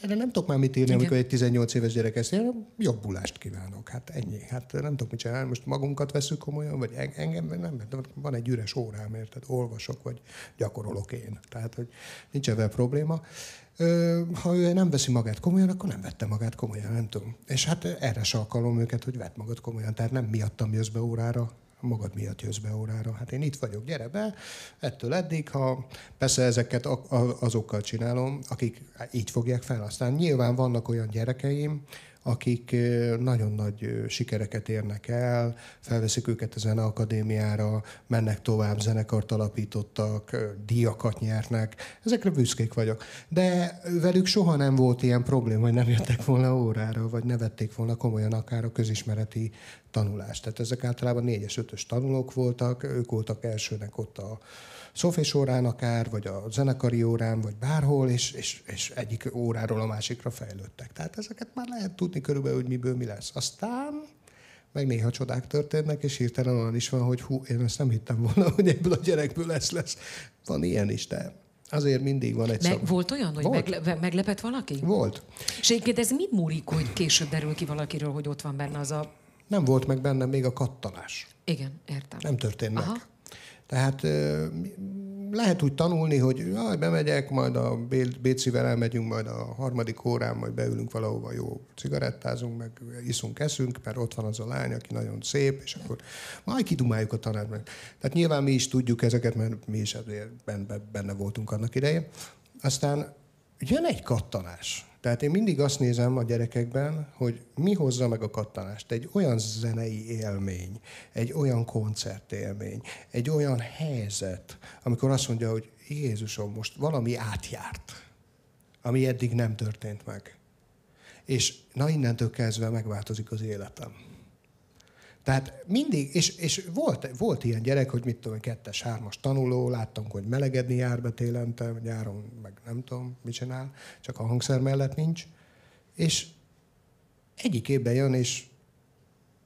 Erre nem tudok már mit írni, Igen. amikor egy 18 éves gyerek ezt írja, jobbulást kívánok. Hát ennyi. Hát nem tudok mit csinálni. Most magunkat veszük komolyan, vagy en- engem nem. Van egy üres órám, érted? Olvasok, vagy gyakorolok én. Tehát, hogy nincs ebben probléma. Ha ő nem veszi magát komolyan, akkor nem vette magát komolyan, nem tudom. És hát erre se alkalom őket, hogy vett magad komolyan. Tehát nem miattam jössz be órára, magad miatt jössz be órára. Hát én itt vagyok, gyere be, ettől eddig, ha persze ezeket azokkal csinálom, akik így fogják fel. Aztán nyilván vannak olyan gyerekeim, akik nagyon nagy sikereket érnek el, felveszik őket a zeneakadémiára, mennek tovább, zenekart alapítottak, díjakat nyernek. Ezekre büszkék vagyok. De velük soha nem volt ilyen probléma, hogy nem jöttek volna órára, vagy ne vették volna komolyan akár a közismereti tanulást. Tehát ezek általában négyes, ötös tanulók voltak, ők voltak elsőnek ott a szofés órán akár, vagy a zenekari órán, vagy bárhol, és, és, és egyik óráról a másikra fejlődtek. Tehát ezeket már lehet tudni körülbelül, hogy miből mi lesz. Aztán meg néha csodák történnek, és hirtelen olyan is van, hogy hú, én ezt nem hittem volna, hogy ebből a gyerekből ez lesz. Van ilyen is, de azért mindig van egy Meg, szab- volt olyan, hogy Volt. megle, meglepett valaki? Volt. És egyébként ez mit múlik, hogy később derül ki valakiről, hogy ott van benne az a... Nem volt meg bennem még a kattanás. Igen, értem. Nem történt meg. Tehát lehet úgy tanulni, hogy jaj, bemegyek, majd a Bé- Bécivel elmegyünk, majd a harmadik órán, majd beülünk valahova, jó cigarettázunk, meg iszunk, eszünk, mert ott van az a lány, aki nagyon szép, és akkor majd kidumáljuk a tanár meg. Tehát nyilván mi is tudjuk ezeket, mert mi is benne voltunk annak idején. Aztán jön egy kattanás. Tehát én mindig azt nézem a gyerekekben, hogy mi hozza meg a kattanást. Egy olyan zenei élmény, egy olyan koncertélmény, egy olyan helyzet, amikor azt mondja, hogy Jézusom, most valami átjárt, ami eddig nem történt meg. És na innentől kezdve megváltozik az életem. Tehát mindig, és, és volt, volt ilyen gyerek, hogy mit tudom, kettes, hármas tanuló, láttam, hogy melegedni jár be télente, nyáron meg nem tudom, mit csinál, csak a hangszer mellett nincs. És egyik évben jön, és,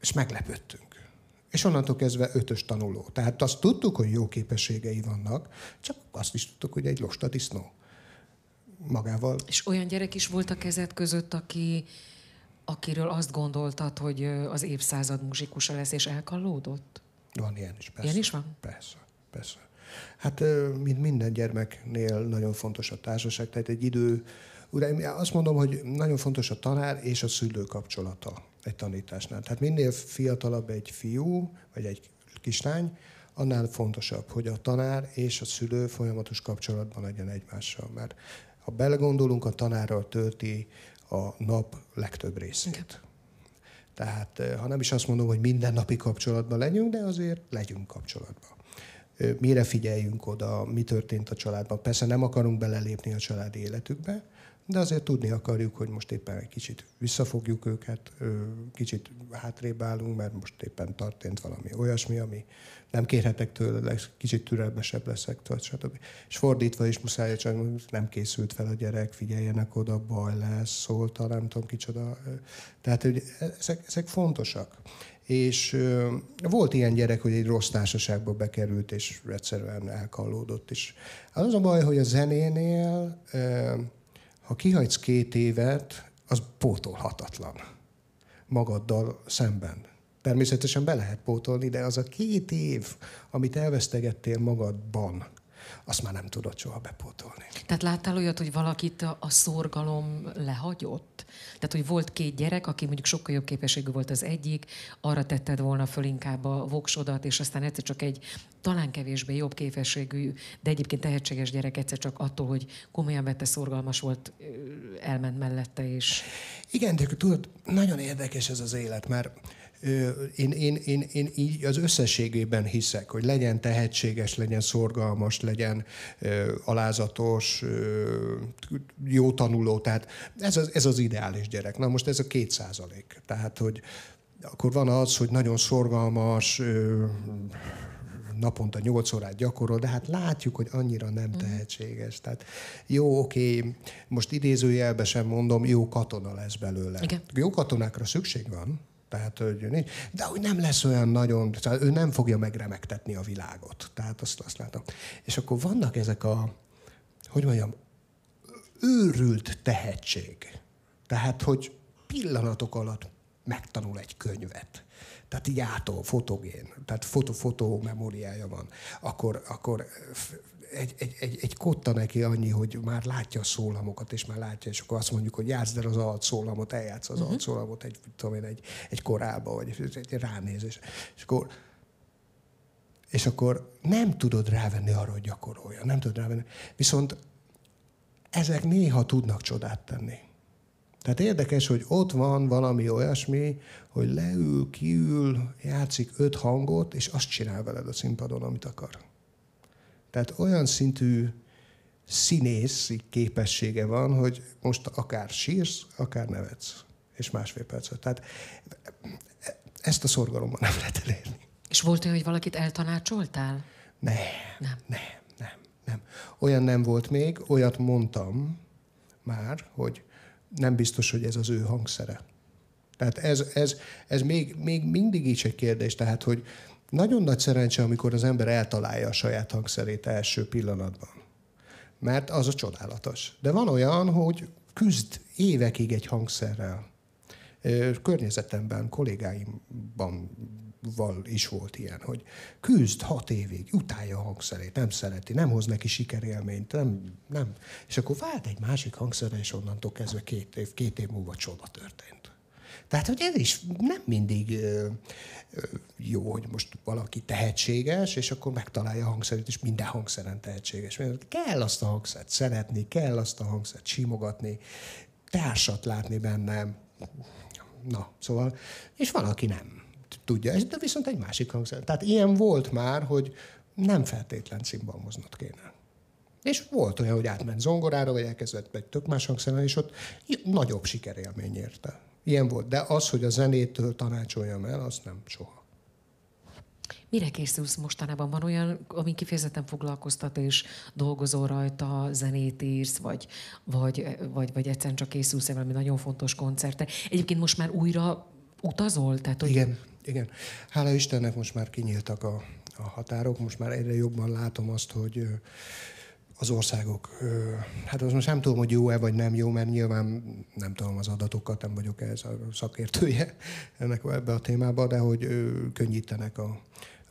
és meglepődtünk. És onnantól kezdve ötös tanuló. Tehát azt tudtuk, hogy jó képességei vannak, csak azt is tudtuk, hogy egy losta magával. És olyan gyerek is volt a kezed között, aki, akiről azt gondoltad, hogy az évszázad muzsikusa lesz, és elkallódott? Van ilyen is, persze. Ilyen is van? Persze, persze. Hát, mint minden gyermeknél nagyon fontos a társaság, tehát egy idő, uraim, azt mondom, hogy nagyon fontos a tanár és a szülő kapcsolata egy tanításnál. Tehát minél fiatalabb egy fiú, vagy egy kislány, annál fontosabb, hogy a tanár és a szülő folyamatos kapcsolatban legyen egymással. Mert ha belegondolunk, a tanárral tölti a nap legtöbb részét. Tehát, eh, ha nem is azt mondom, hogy mindennapi kapcsolatban legyünk, de azért legyünk kapcsolatban. Ö, Mire figyeljünk oda, mi történt a családban. Persze nem akarunk belelépni a családi életükbe, de azért tudni akarjuk, hogy most éppen egy kicsit visszafogjuk őket, kicsit hátrébb állunk, mert most éppen történt valami olyasmi, ami nem kérhetek tőle, kicsit türelmesebb leszek, stb. És fordítva is muszáj, csak nem készült fel a gyerek, figyeljenek oda, baj lesz, szólta, nem tudom kicsoda. Tehát hogy ezek, ezek fontosak. És volt ilyen gyerek, hogy egy rossz társaságba bekerült, és egyszerűen elkallódott is. Az a baj, hogy a zenénél, ha kihagysz két évet, az pótolhatatlan magaddal szemben. Természetesen be lehet pótolni, de az a két év, amit elvesztegettél magadban, azt már nem tudod soha bepótolni. Tehát láttál olyat, hogy valakit a, szorgalom lehagyott? Tehát, hogy volt két gyerek, aki mondjuk sokkal jobb képességű volt az egyik, arra tetted volna föl inkább a voksodat, és aztán egyszer csak egy talán kevésbé jobb képességű, de egyébként tehetséges gyerek egyszer csak attól, hogy komolyan vette, szorgalmas volt, elment mellette, és Igen, de tudod, nagyon érdekes ez az élet, mert én, én, én, én így az összességében hiszek, hogy legyen tehetséges, legyen szorgalmas, legyen alázatos, jó tanuló, tehát ez az, ez az ideális gyerek. Na most ez a két százalék. Tehát, hogy akkor van az, hogy nagyon szorgalmas, naponta 8 órát gyakorol, de hát látjuk, hogy annyira nem tehetséges. Tehát jó, oké, most idézőjelbe sem mondom, jó katona lesz belőle. Igen. Jó katonákra szükség van, tehát, hogy nincs, de hogy nem lesz olyan nagyon, tehát ő nem fogja megremegtetni a világot. Tehát azt, azt látom. És akkor vannak ezek a, hogy mondjam, őrült tehetség. Tehát, hogy pillanatok alatt megtanul egy könyvet. Tehát így átol, fotogén, tehát fotó-fotó memóriája van. Akkor, akkor egy, egy, egy, egy kotta neki annyi, hogy már látja a szólamokat, és már látja, és akkor azt mondjuk, hogy játszd el az alt szólamot, eljátsz az uh-huh. alt szólamot egy, tudom én, egy, egy korába, vagy egy, egy ránézés. És akkor, és akkor nem tudod rávenni arra, hogy gyakorolja. Nem tudod rávenni. Viszont ezek néha tudnak csodát tenni. Tehát érdekes, hogy ott van valami olyasmi, hogy leül, kiül, játszik öt hangot, és azt csinál veled a színpadon, amit akar. Tehát olyan szintű színészi képessége van, hogy most akár sírsz, akár nevetsz. És másfél percet. Tehát ezt a szorgalommal nem lehet elérni. És volt olyan, hogy valakit eltanácsoltál? Nem, Nem. nem, nem, nem. Olyan nem volt még, olyat mondtam már, hogy nem biztos, hogy ez az ő hangszere. Tehát ez, ez, ez még, még mindig is egy kérdés, tehát hogy nagyon nagy szerencse, amikor az ember eltalálja a saját hangszerét első pillanatban. Mert az a csodálatos. De van olyan, hogy küzd évekig egy hangszerrel. Környezetemben, kollégáimban val is volt ilyen, hogy küzd hat évig, utálja a hangszerét, nem szereti, nem hoz neki sikerélményt, nem, nem. És akkor vált egy másik hangszerre, és onnantól kezdve két év, két év múlva csoda történt. Tehát, hogy ez is nem mindig jó, hogy most valaki tehetséges, és akkor megtalálja a hangszerét, és minden hangszeren tehetséges. Mert kell azt a hangszert szeretni, kell azt a hangszert simogatni, társat látni bennem. Na, szóval, és van, aki nem tudja, de viszont egy másik hangszer. Tehát ilyen volt már, hogy nem feltétlen cimbalmoznod kéne. És volt olyan, hogy átment zongorára, vagy elkezdett egy tök más hangszeren, és ott nagyobb sikerélmény érte. Ilyen volt. De az, hogy a zenétől tanácsoljam el, azt nem soha. Mire készülsz mostanában? Van olyan, ami kifejezetten foglalkoztat, és dolgozol rajta, zenét írsz, vagy, vagy, vagy, vagy egyszerűen csak készülsz valami nagyon fontos koncertre. Egyébként most már újra utazol? Tehát, hogy Igen, Igen. Hála Istennek most már kinyíltak a, a határok, most már egyre jobban látom azt, hogy az országok, hát az most nem tudom, hogy jó-e vagy nem jó, mert nyilván nem tudom az adatokat, nem vagyok ez a szakértője ennek ebbe a témába, de hogy könnyítenek a,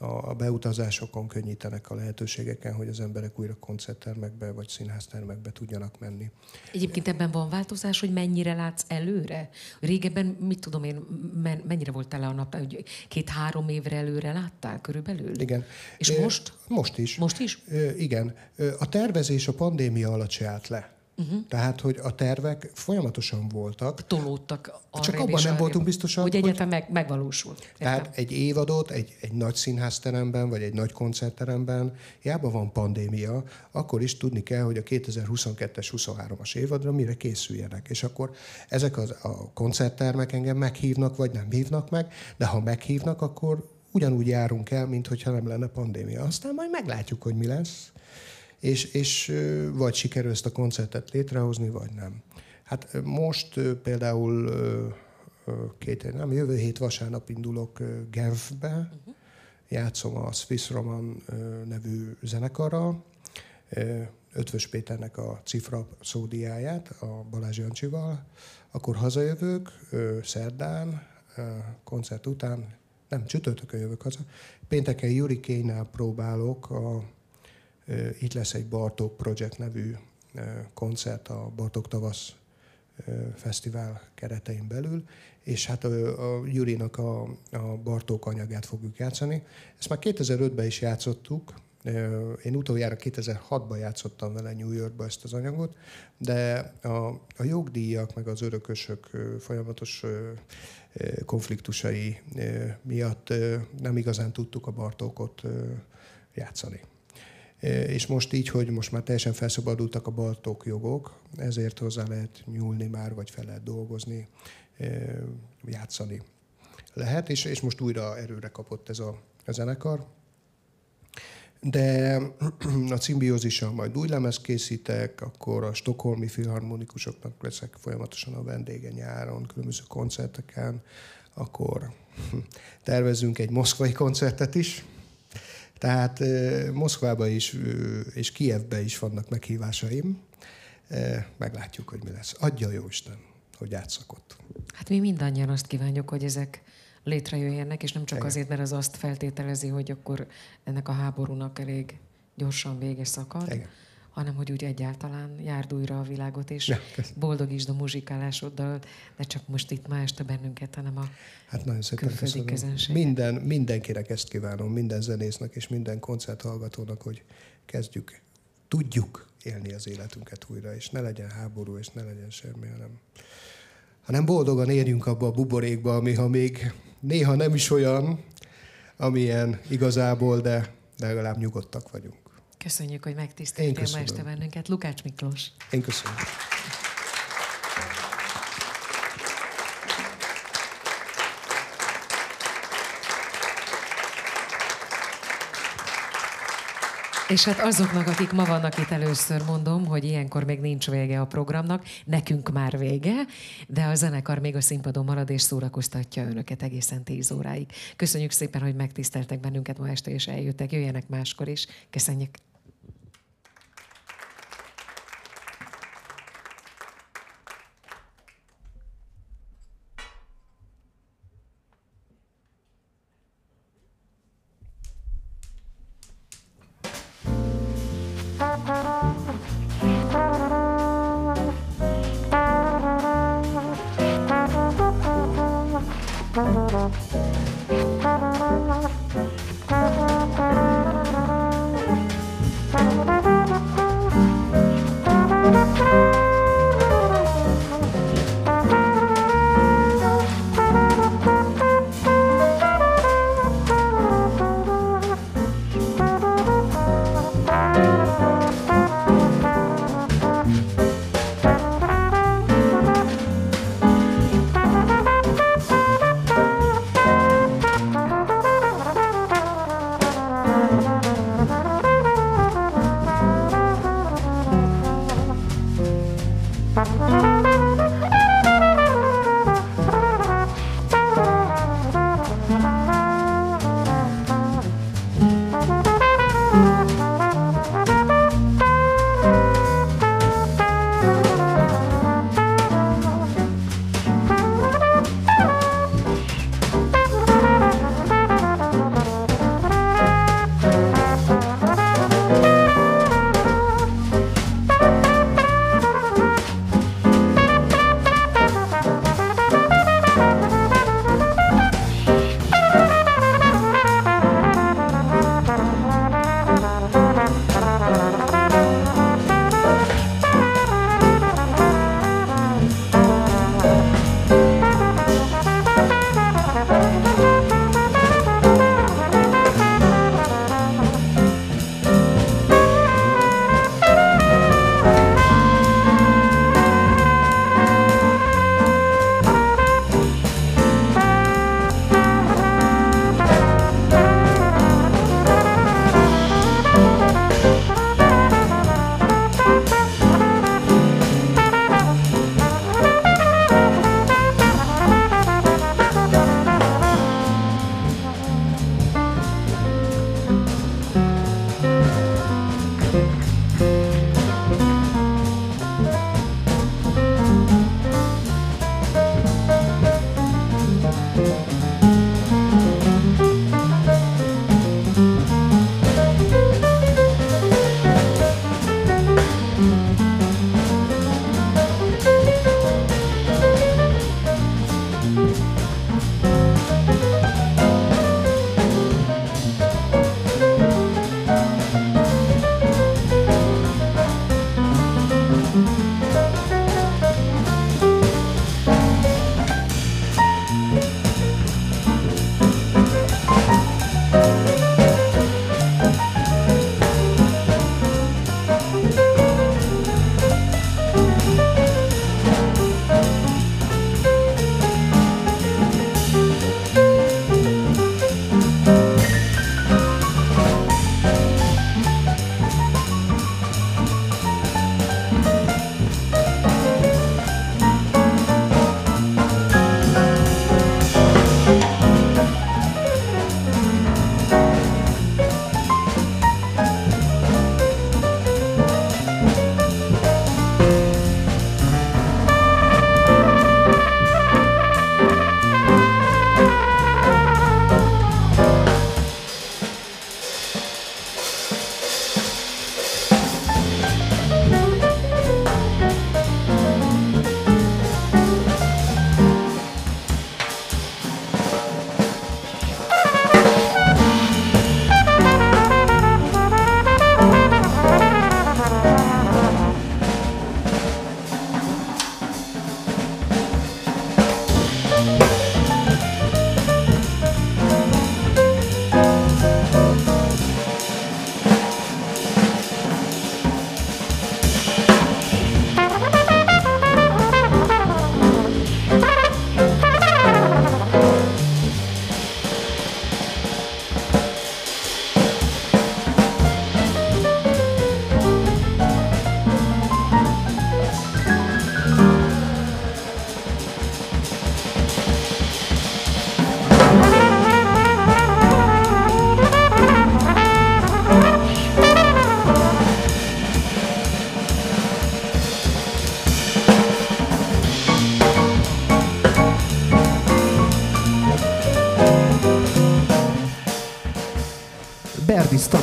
a beutazásokon, könnyítenek a lehetőségeken, hogy az emberek újra koncerttermekbe vagy színháztermekbe tudjanak menni. Egyébként ebben van változás, hogy mennyire látsz előre? Régebben, mit tudom én, men- mennyire volt tele a nap, hogy két-három évre előre láttál körülbelül? Igen. És most? Most is. Most is? Igen. A tervezés a pandémia alatt se állt le. Uh-huh. Tehát, hogy a tervek folyamatosan voltak, Tolódtak Csak abban nem arrébb. voltunk biztosak, Hogy hogy- egyetem meg, megvalósul. Értem. Tehát egy évadot egy, egy nagy színházteremben, vagy egy nagy koncertteremben, hiába van pandémia, akkor is tudni kell, hogy a 2022-es, 23-as évadra mire készüljenek. És akkor ezek az, a koncerttermek engem meghívnak, vagy nem hívnak meg, de ha meghívnak, akkor ugyanúgy járunk el, mint hogyha nem lenne pandémia. Aztán majd meglátjuk, hogy mi lesz, és, és vagy sikerül ezt a koncertet létrehozni, vagy nem. Hát most például két, nem, jövő hét vasárnap indulok Genfbe, uh-huh. játszom a Swiss Roman nevű zenekarral, Ötvös Péternek a cifra szódiáját, a Balázs Jancsival, akkor hazajövök szerdán, koncert után, nem, csütörtökön jövök haza, pénteken Juri Kénál próbálok a Itt lesz egy Bartók Project nevű koncert a Bartók Tavasz Fesztivál keretein belül, és hát ö, a Jurinak a, a Bartók anyagát fogjuk játszani. Ezt már 2005-ben is játszottuk, én utoljára 2006-ban játszottam vele New Yorkba ezt az anyagot, de a, a jogdíjak meg az örökösök folyamatos konfliktusai miatt nem igazán tudtuk a Bartókot játszani. És most így, hogy most már teljesen felszabadultak a baltok jogok, ezért hozzá lehet nyúlni már, vagy fel lehet dolgozni, eh, játszani lehet, és, és most újra erőre kapott ez a, a zenekar. De a szimbiózissal majd új lemez készítek, akkor a stokholmi filharmonikusoknak leszek folyamatosan a vendége nyáron, különböző koncerteken, akkor tervezünk egy moszkvai koncertet is, tehát eh, Moszkvába is és Kijevbe is vannak meghívásaim. Meglátjuk, hogy mi lesz. Adja jó Isten, hogy játszak ott. Hát mi mindannyian azt kívánjuk, hogy ezek létrejöjjenek, és nem csak azért, mert az azt feltételezi, hogy akkor ennek a háborúnak elég gyorsan vége szakad, Igen. Hanem hogy úgy egyáltalán járd újra a világot, és Ja, boldogítsd a muzsikálásoddal, ne csak most itt ma este bennünket, hanem a Hát nagyon szépen köszönöm. Minden, mindenkinek ezt kívánom, minden zenésznek és minden koncerthallgatónak, hogy kezdjük, tudjuk élni az életünket újra, és ne legyen háború, és ne legyen semmi, hanem, hanem boldogan érjünk abba a buborékba, ami ha még néha nem is olyan, amilyen igazából, de de legalább nyugodtak vagyunk. Köszönjük, hogy megtiszteltél ma este bennünket. Lukács Miklós. Én köszönöm. És hát azoknak, akik ma vannak itt először mondom, hogy ilyenkor még nincs vége a programnak, nekünk már vége, de a zenekar még a színpadon marad és szórakoztatja önöket egészen 10 óráig. Köszönjük szépen, hogy megtiszteltek bennünket ma este, és eljöttek. Jöjjenek máskor is. Köszönjük.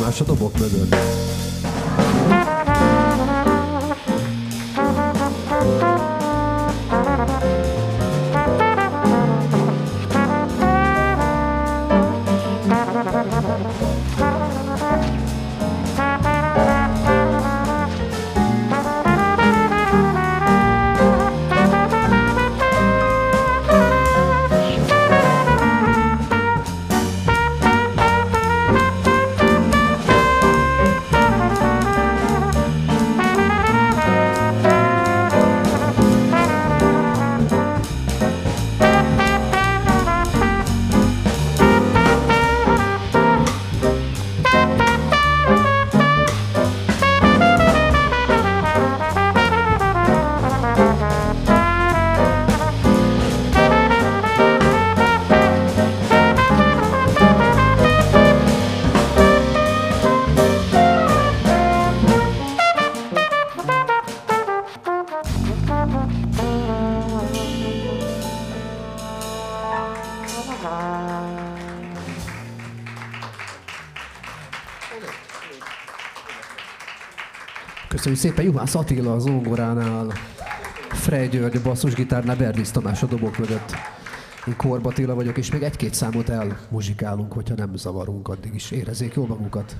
Berdisz Tamás a dobok Köszönjük szépen Juhász Attila a zongoránál, Frej György a basszusgitárnál, Berdisz Tamás a dobok mögött. Én Korba Attila vagyok, és még egy-két számot elmuzsikálunk, hogyha nem zavarunk, addig is érezzék jól magukat.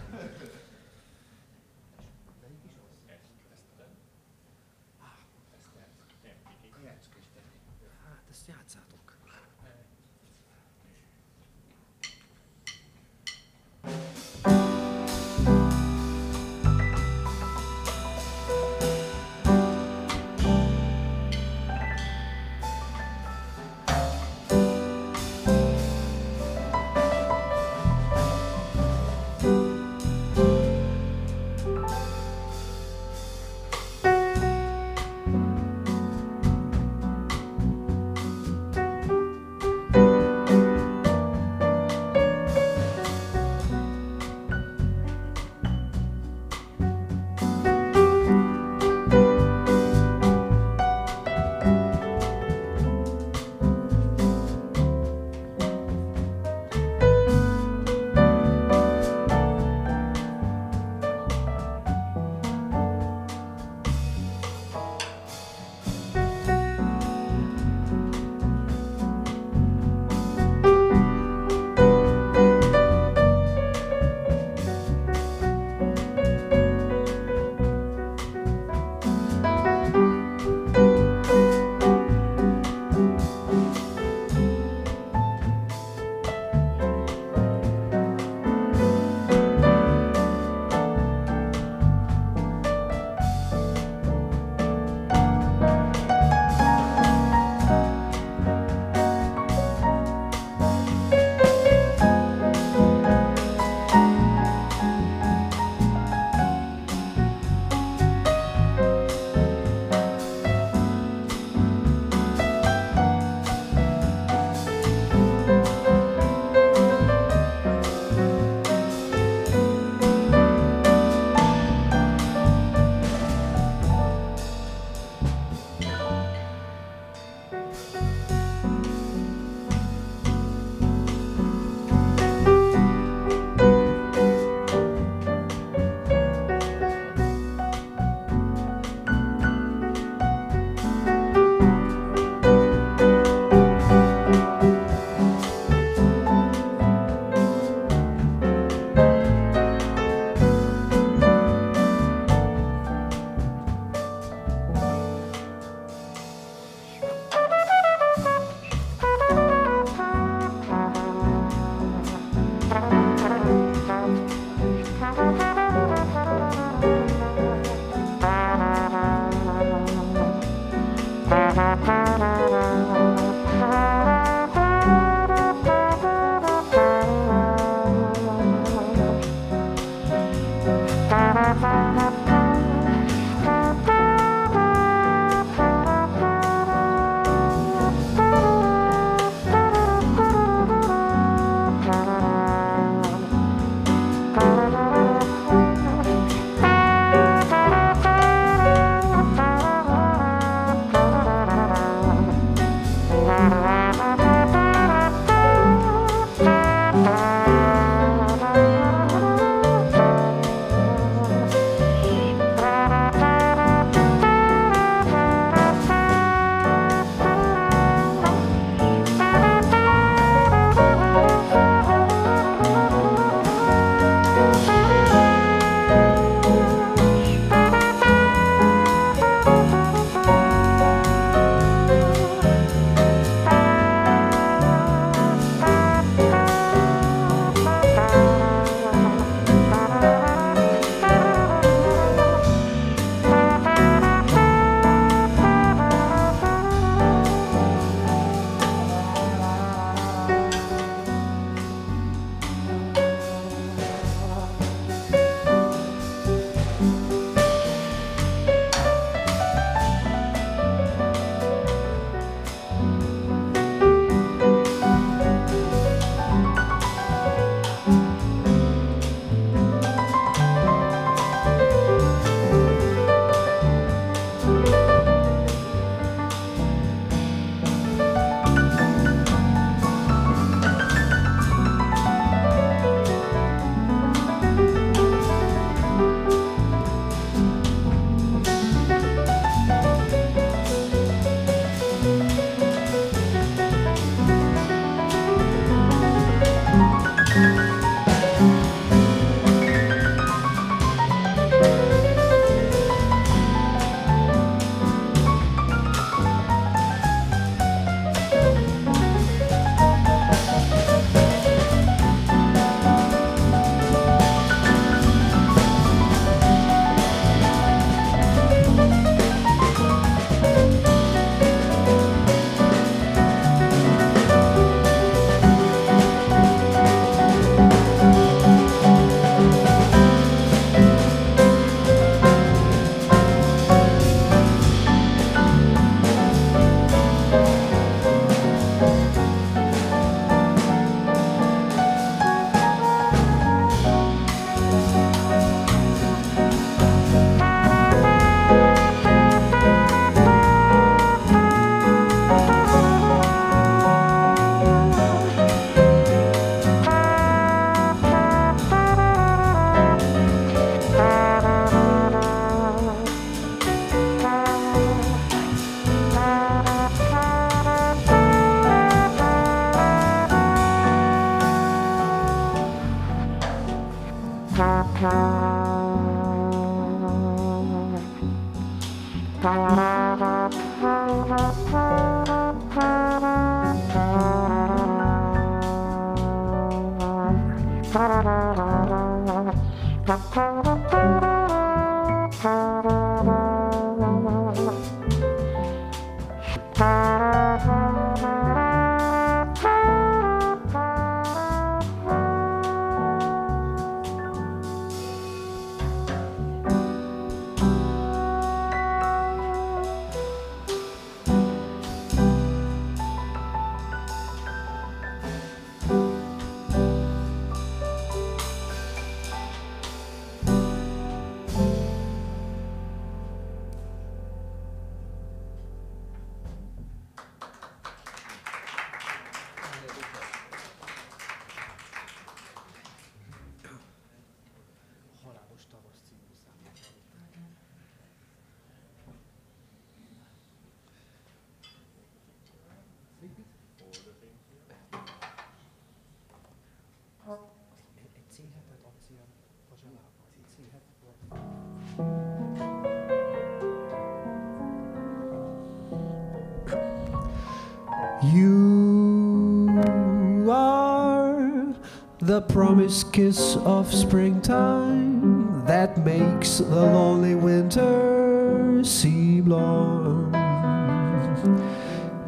The promised kiss of springtime that makes the lonely winter seem long.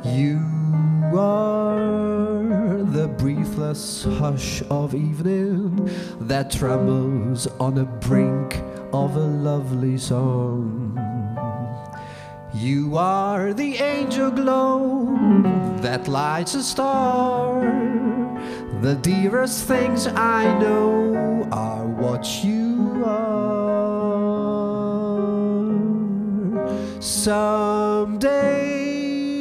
You are the breathless hush of evening that trembles on the brink of a lovely song. You are the angel glow that lights a star. The dearest things I know are what you are. Someday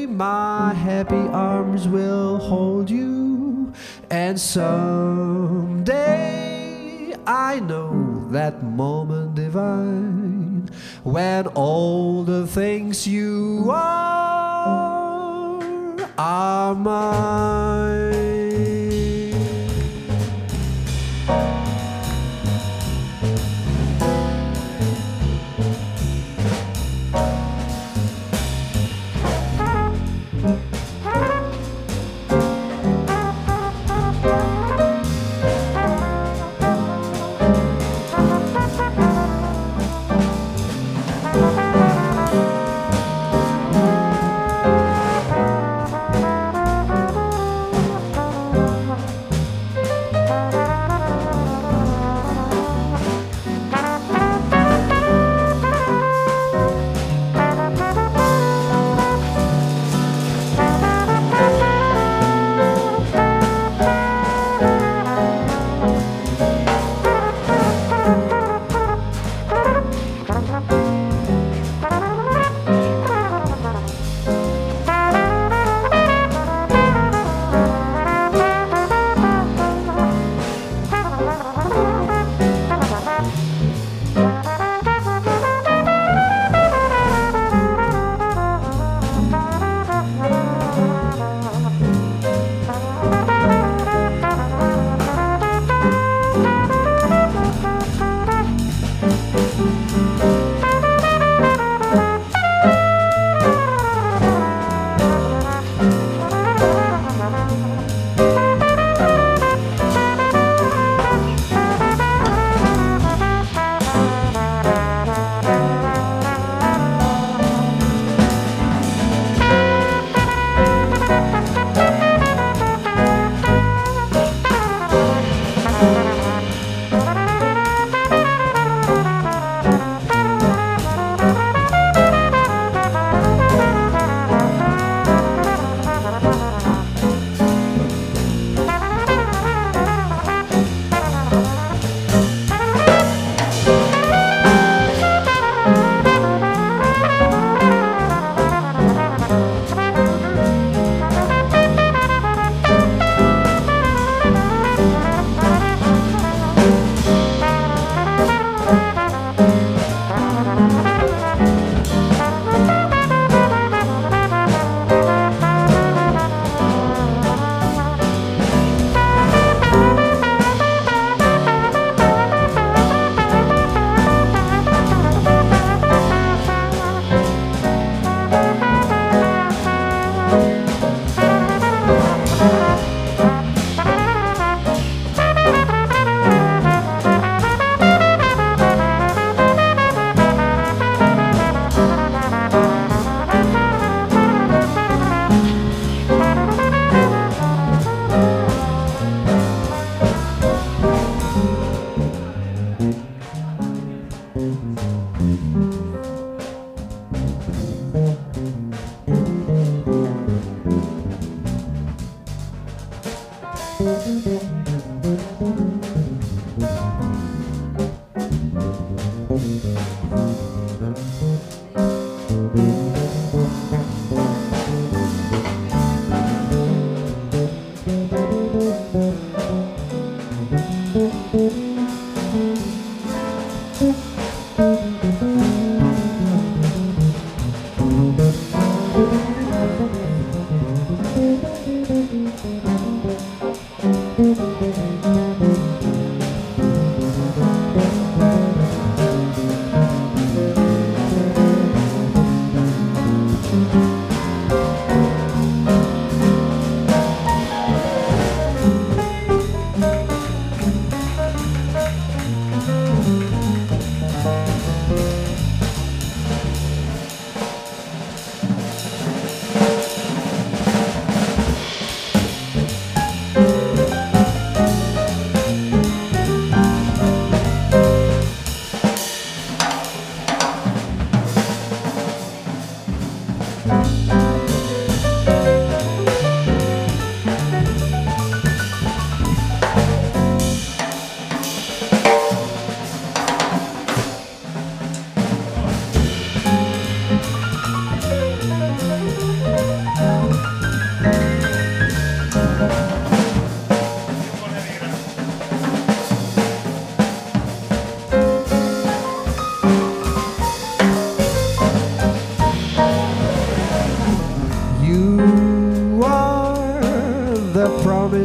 my happy arms will hold you, and someday I know that moment divine when all the things you are are mine.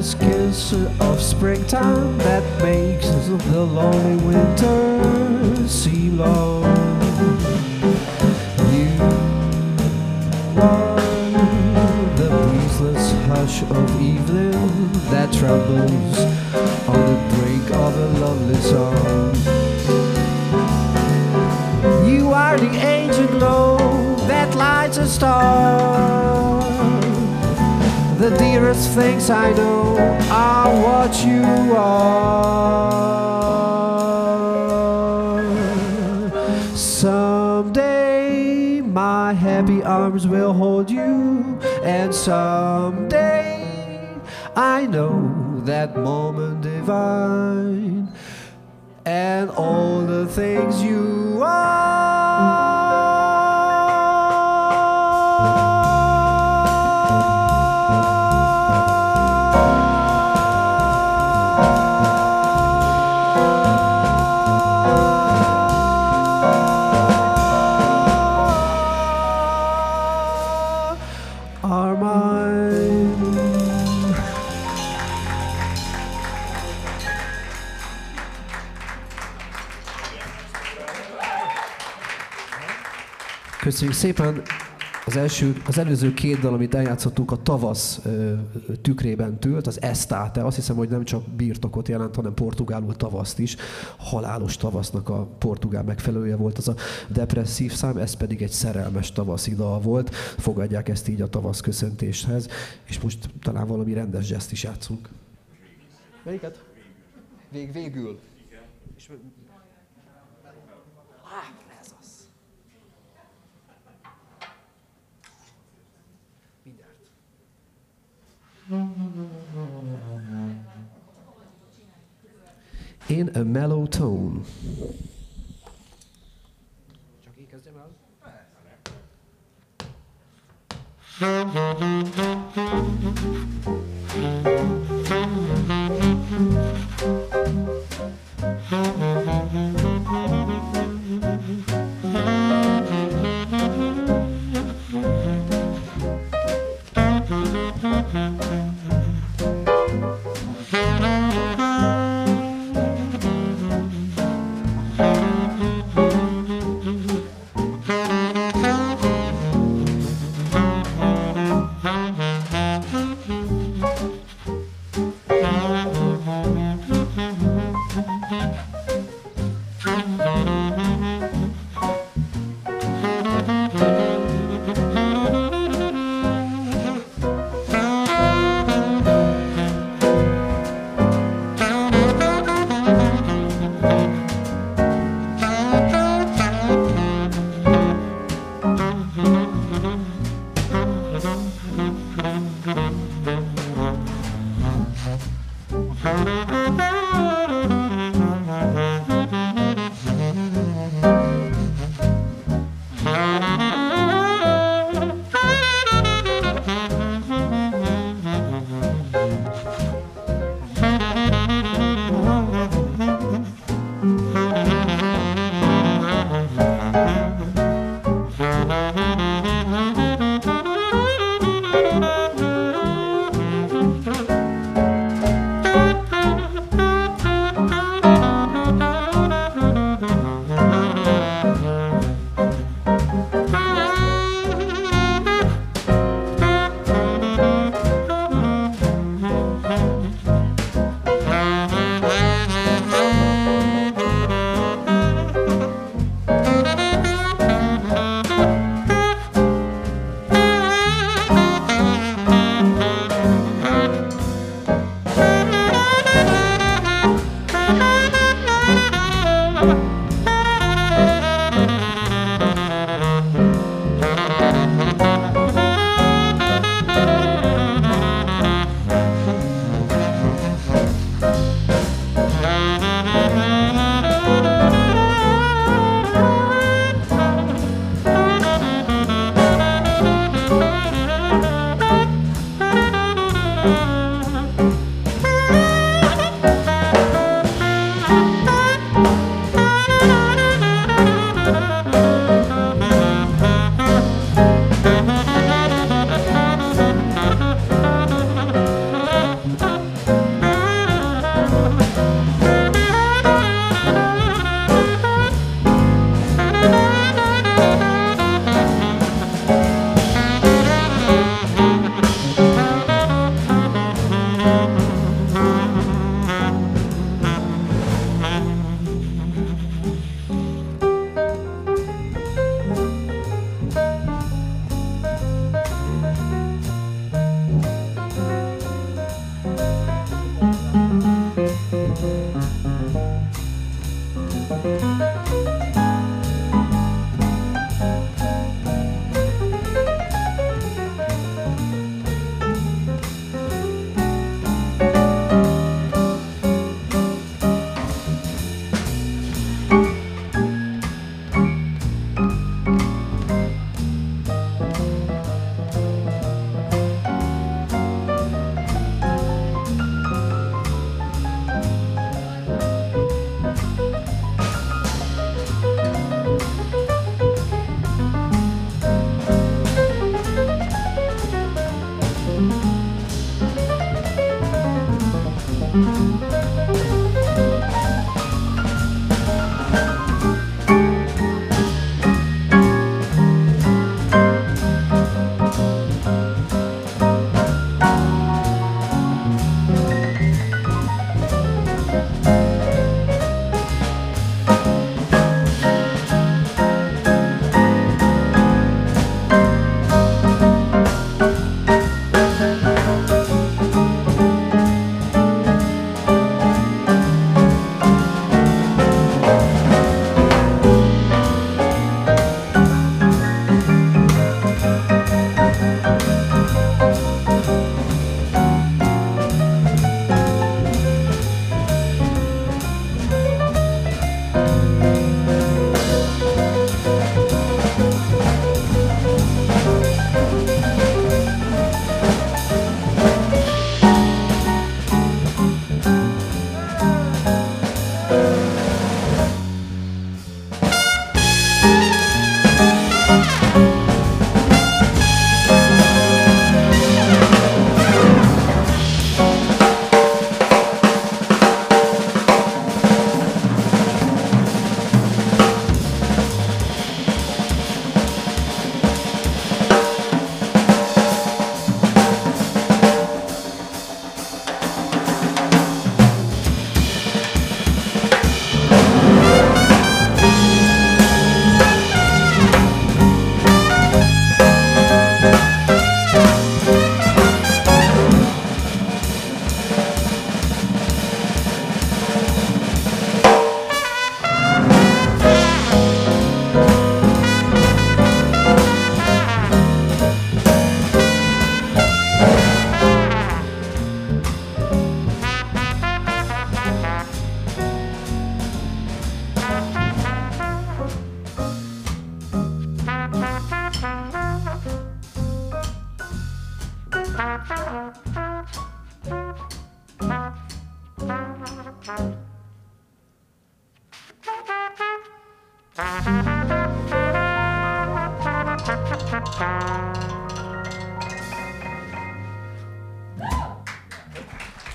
Promised kiss of springtime that makes the lonely winter seem long. Dearest things I know are what you are. Someday my happy arms will hold you, and someday I know that moment divine Köszönjük szépen! Az, első, az előző két dal, amit eljátszottunk, a tavasz ö, tükrében tűlt, az Estate. Azt hiszem, hogy nem csak birtokot jelent, hanem portugálul tavaszt is. Halálos tavasznak a portugál megfelelője volt az a depresszív szám, ez pedig egy szerelmes tavaszi dal volt. Fogadják ezt így a tavasz köszöntéshez, és most talán valami rendes geszt is játszunk. Melyiket? Vég, végül. És in a mellow tone.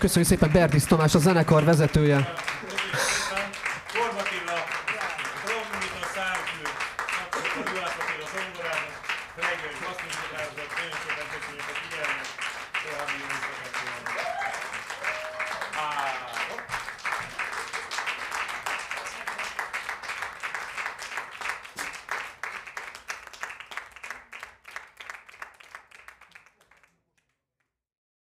Köszönjük szépen Berdis Tamás, a zenekar vezetője.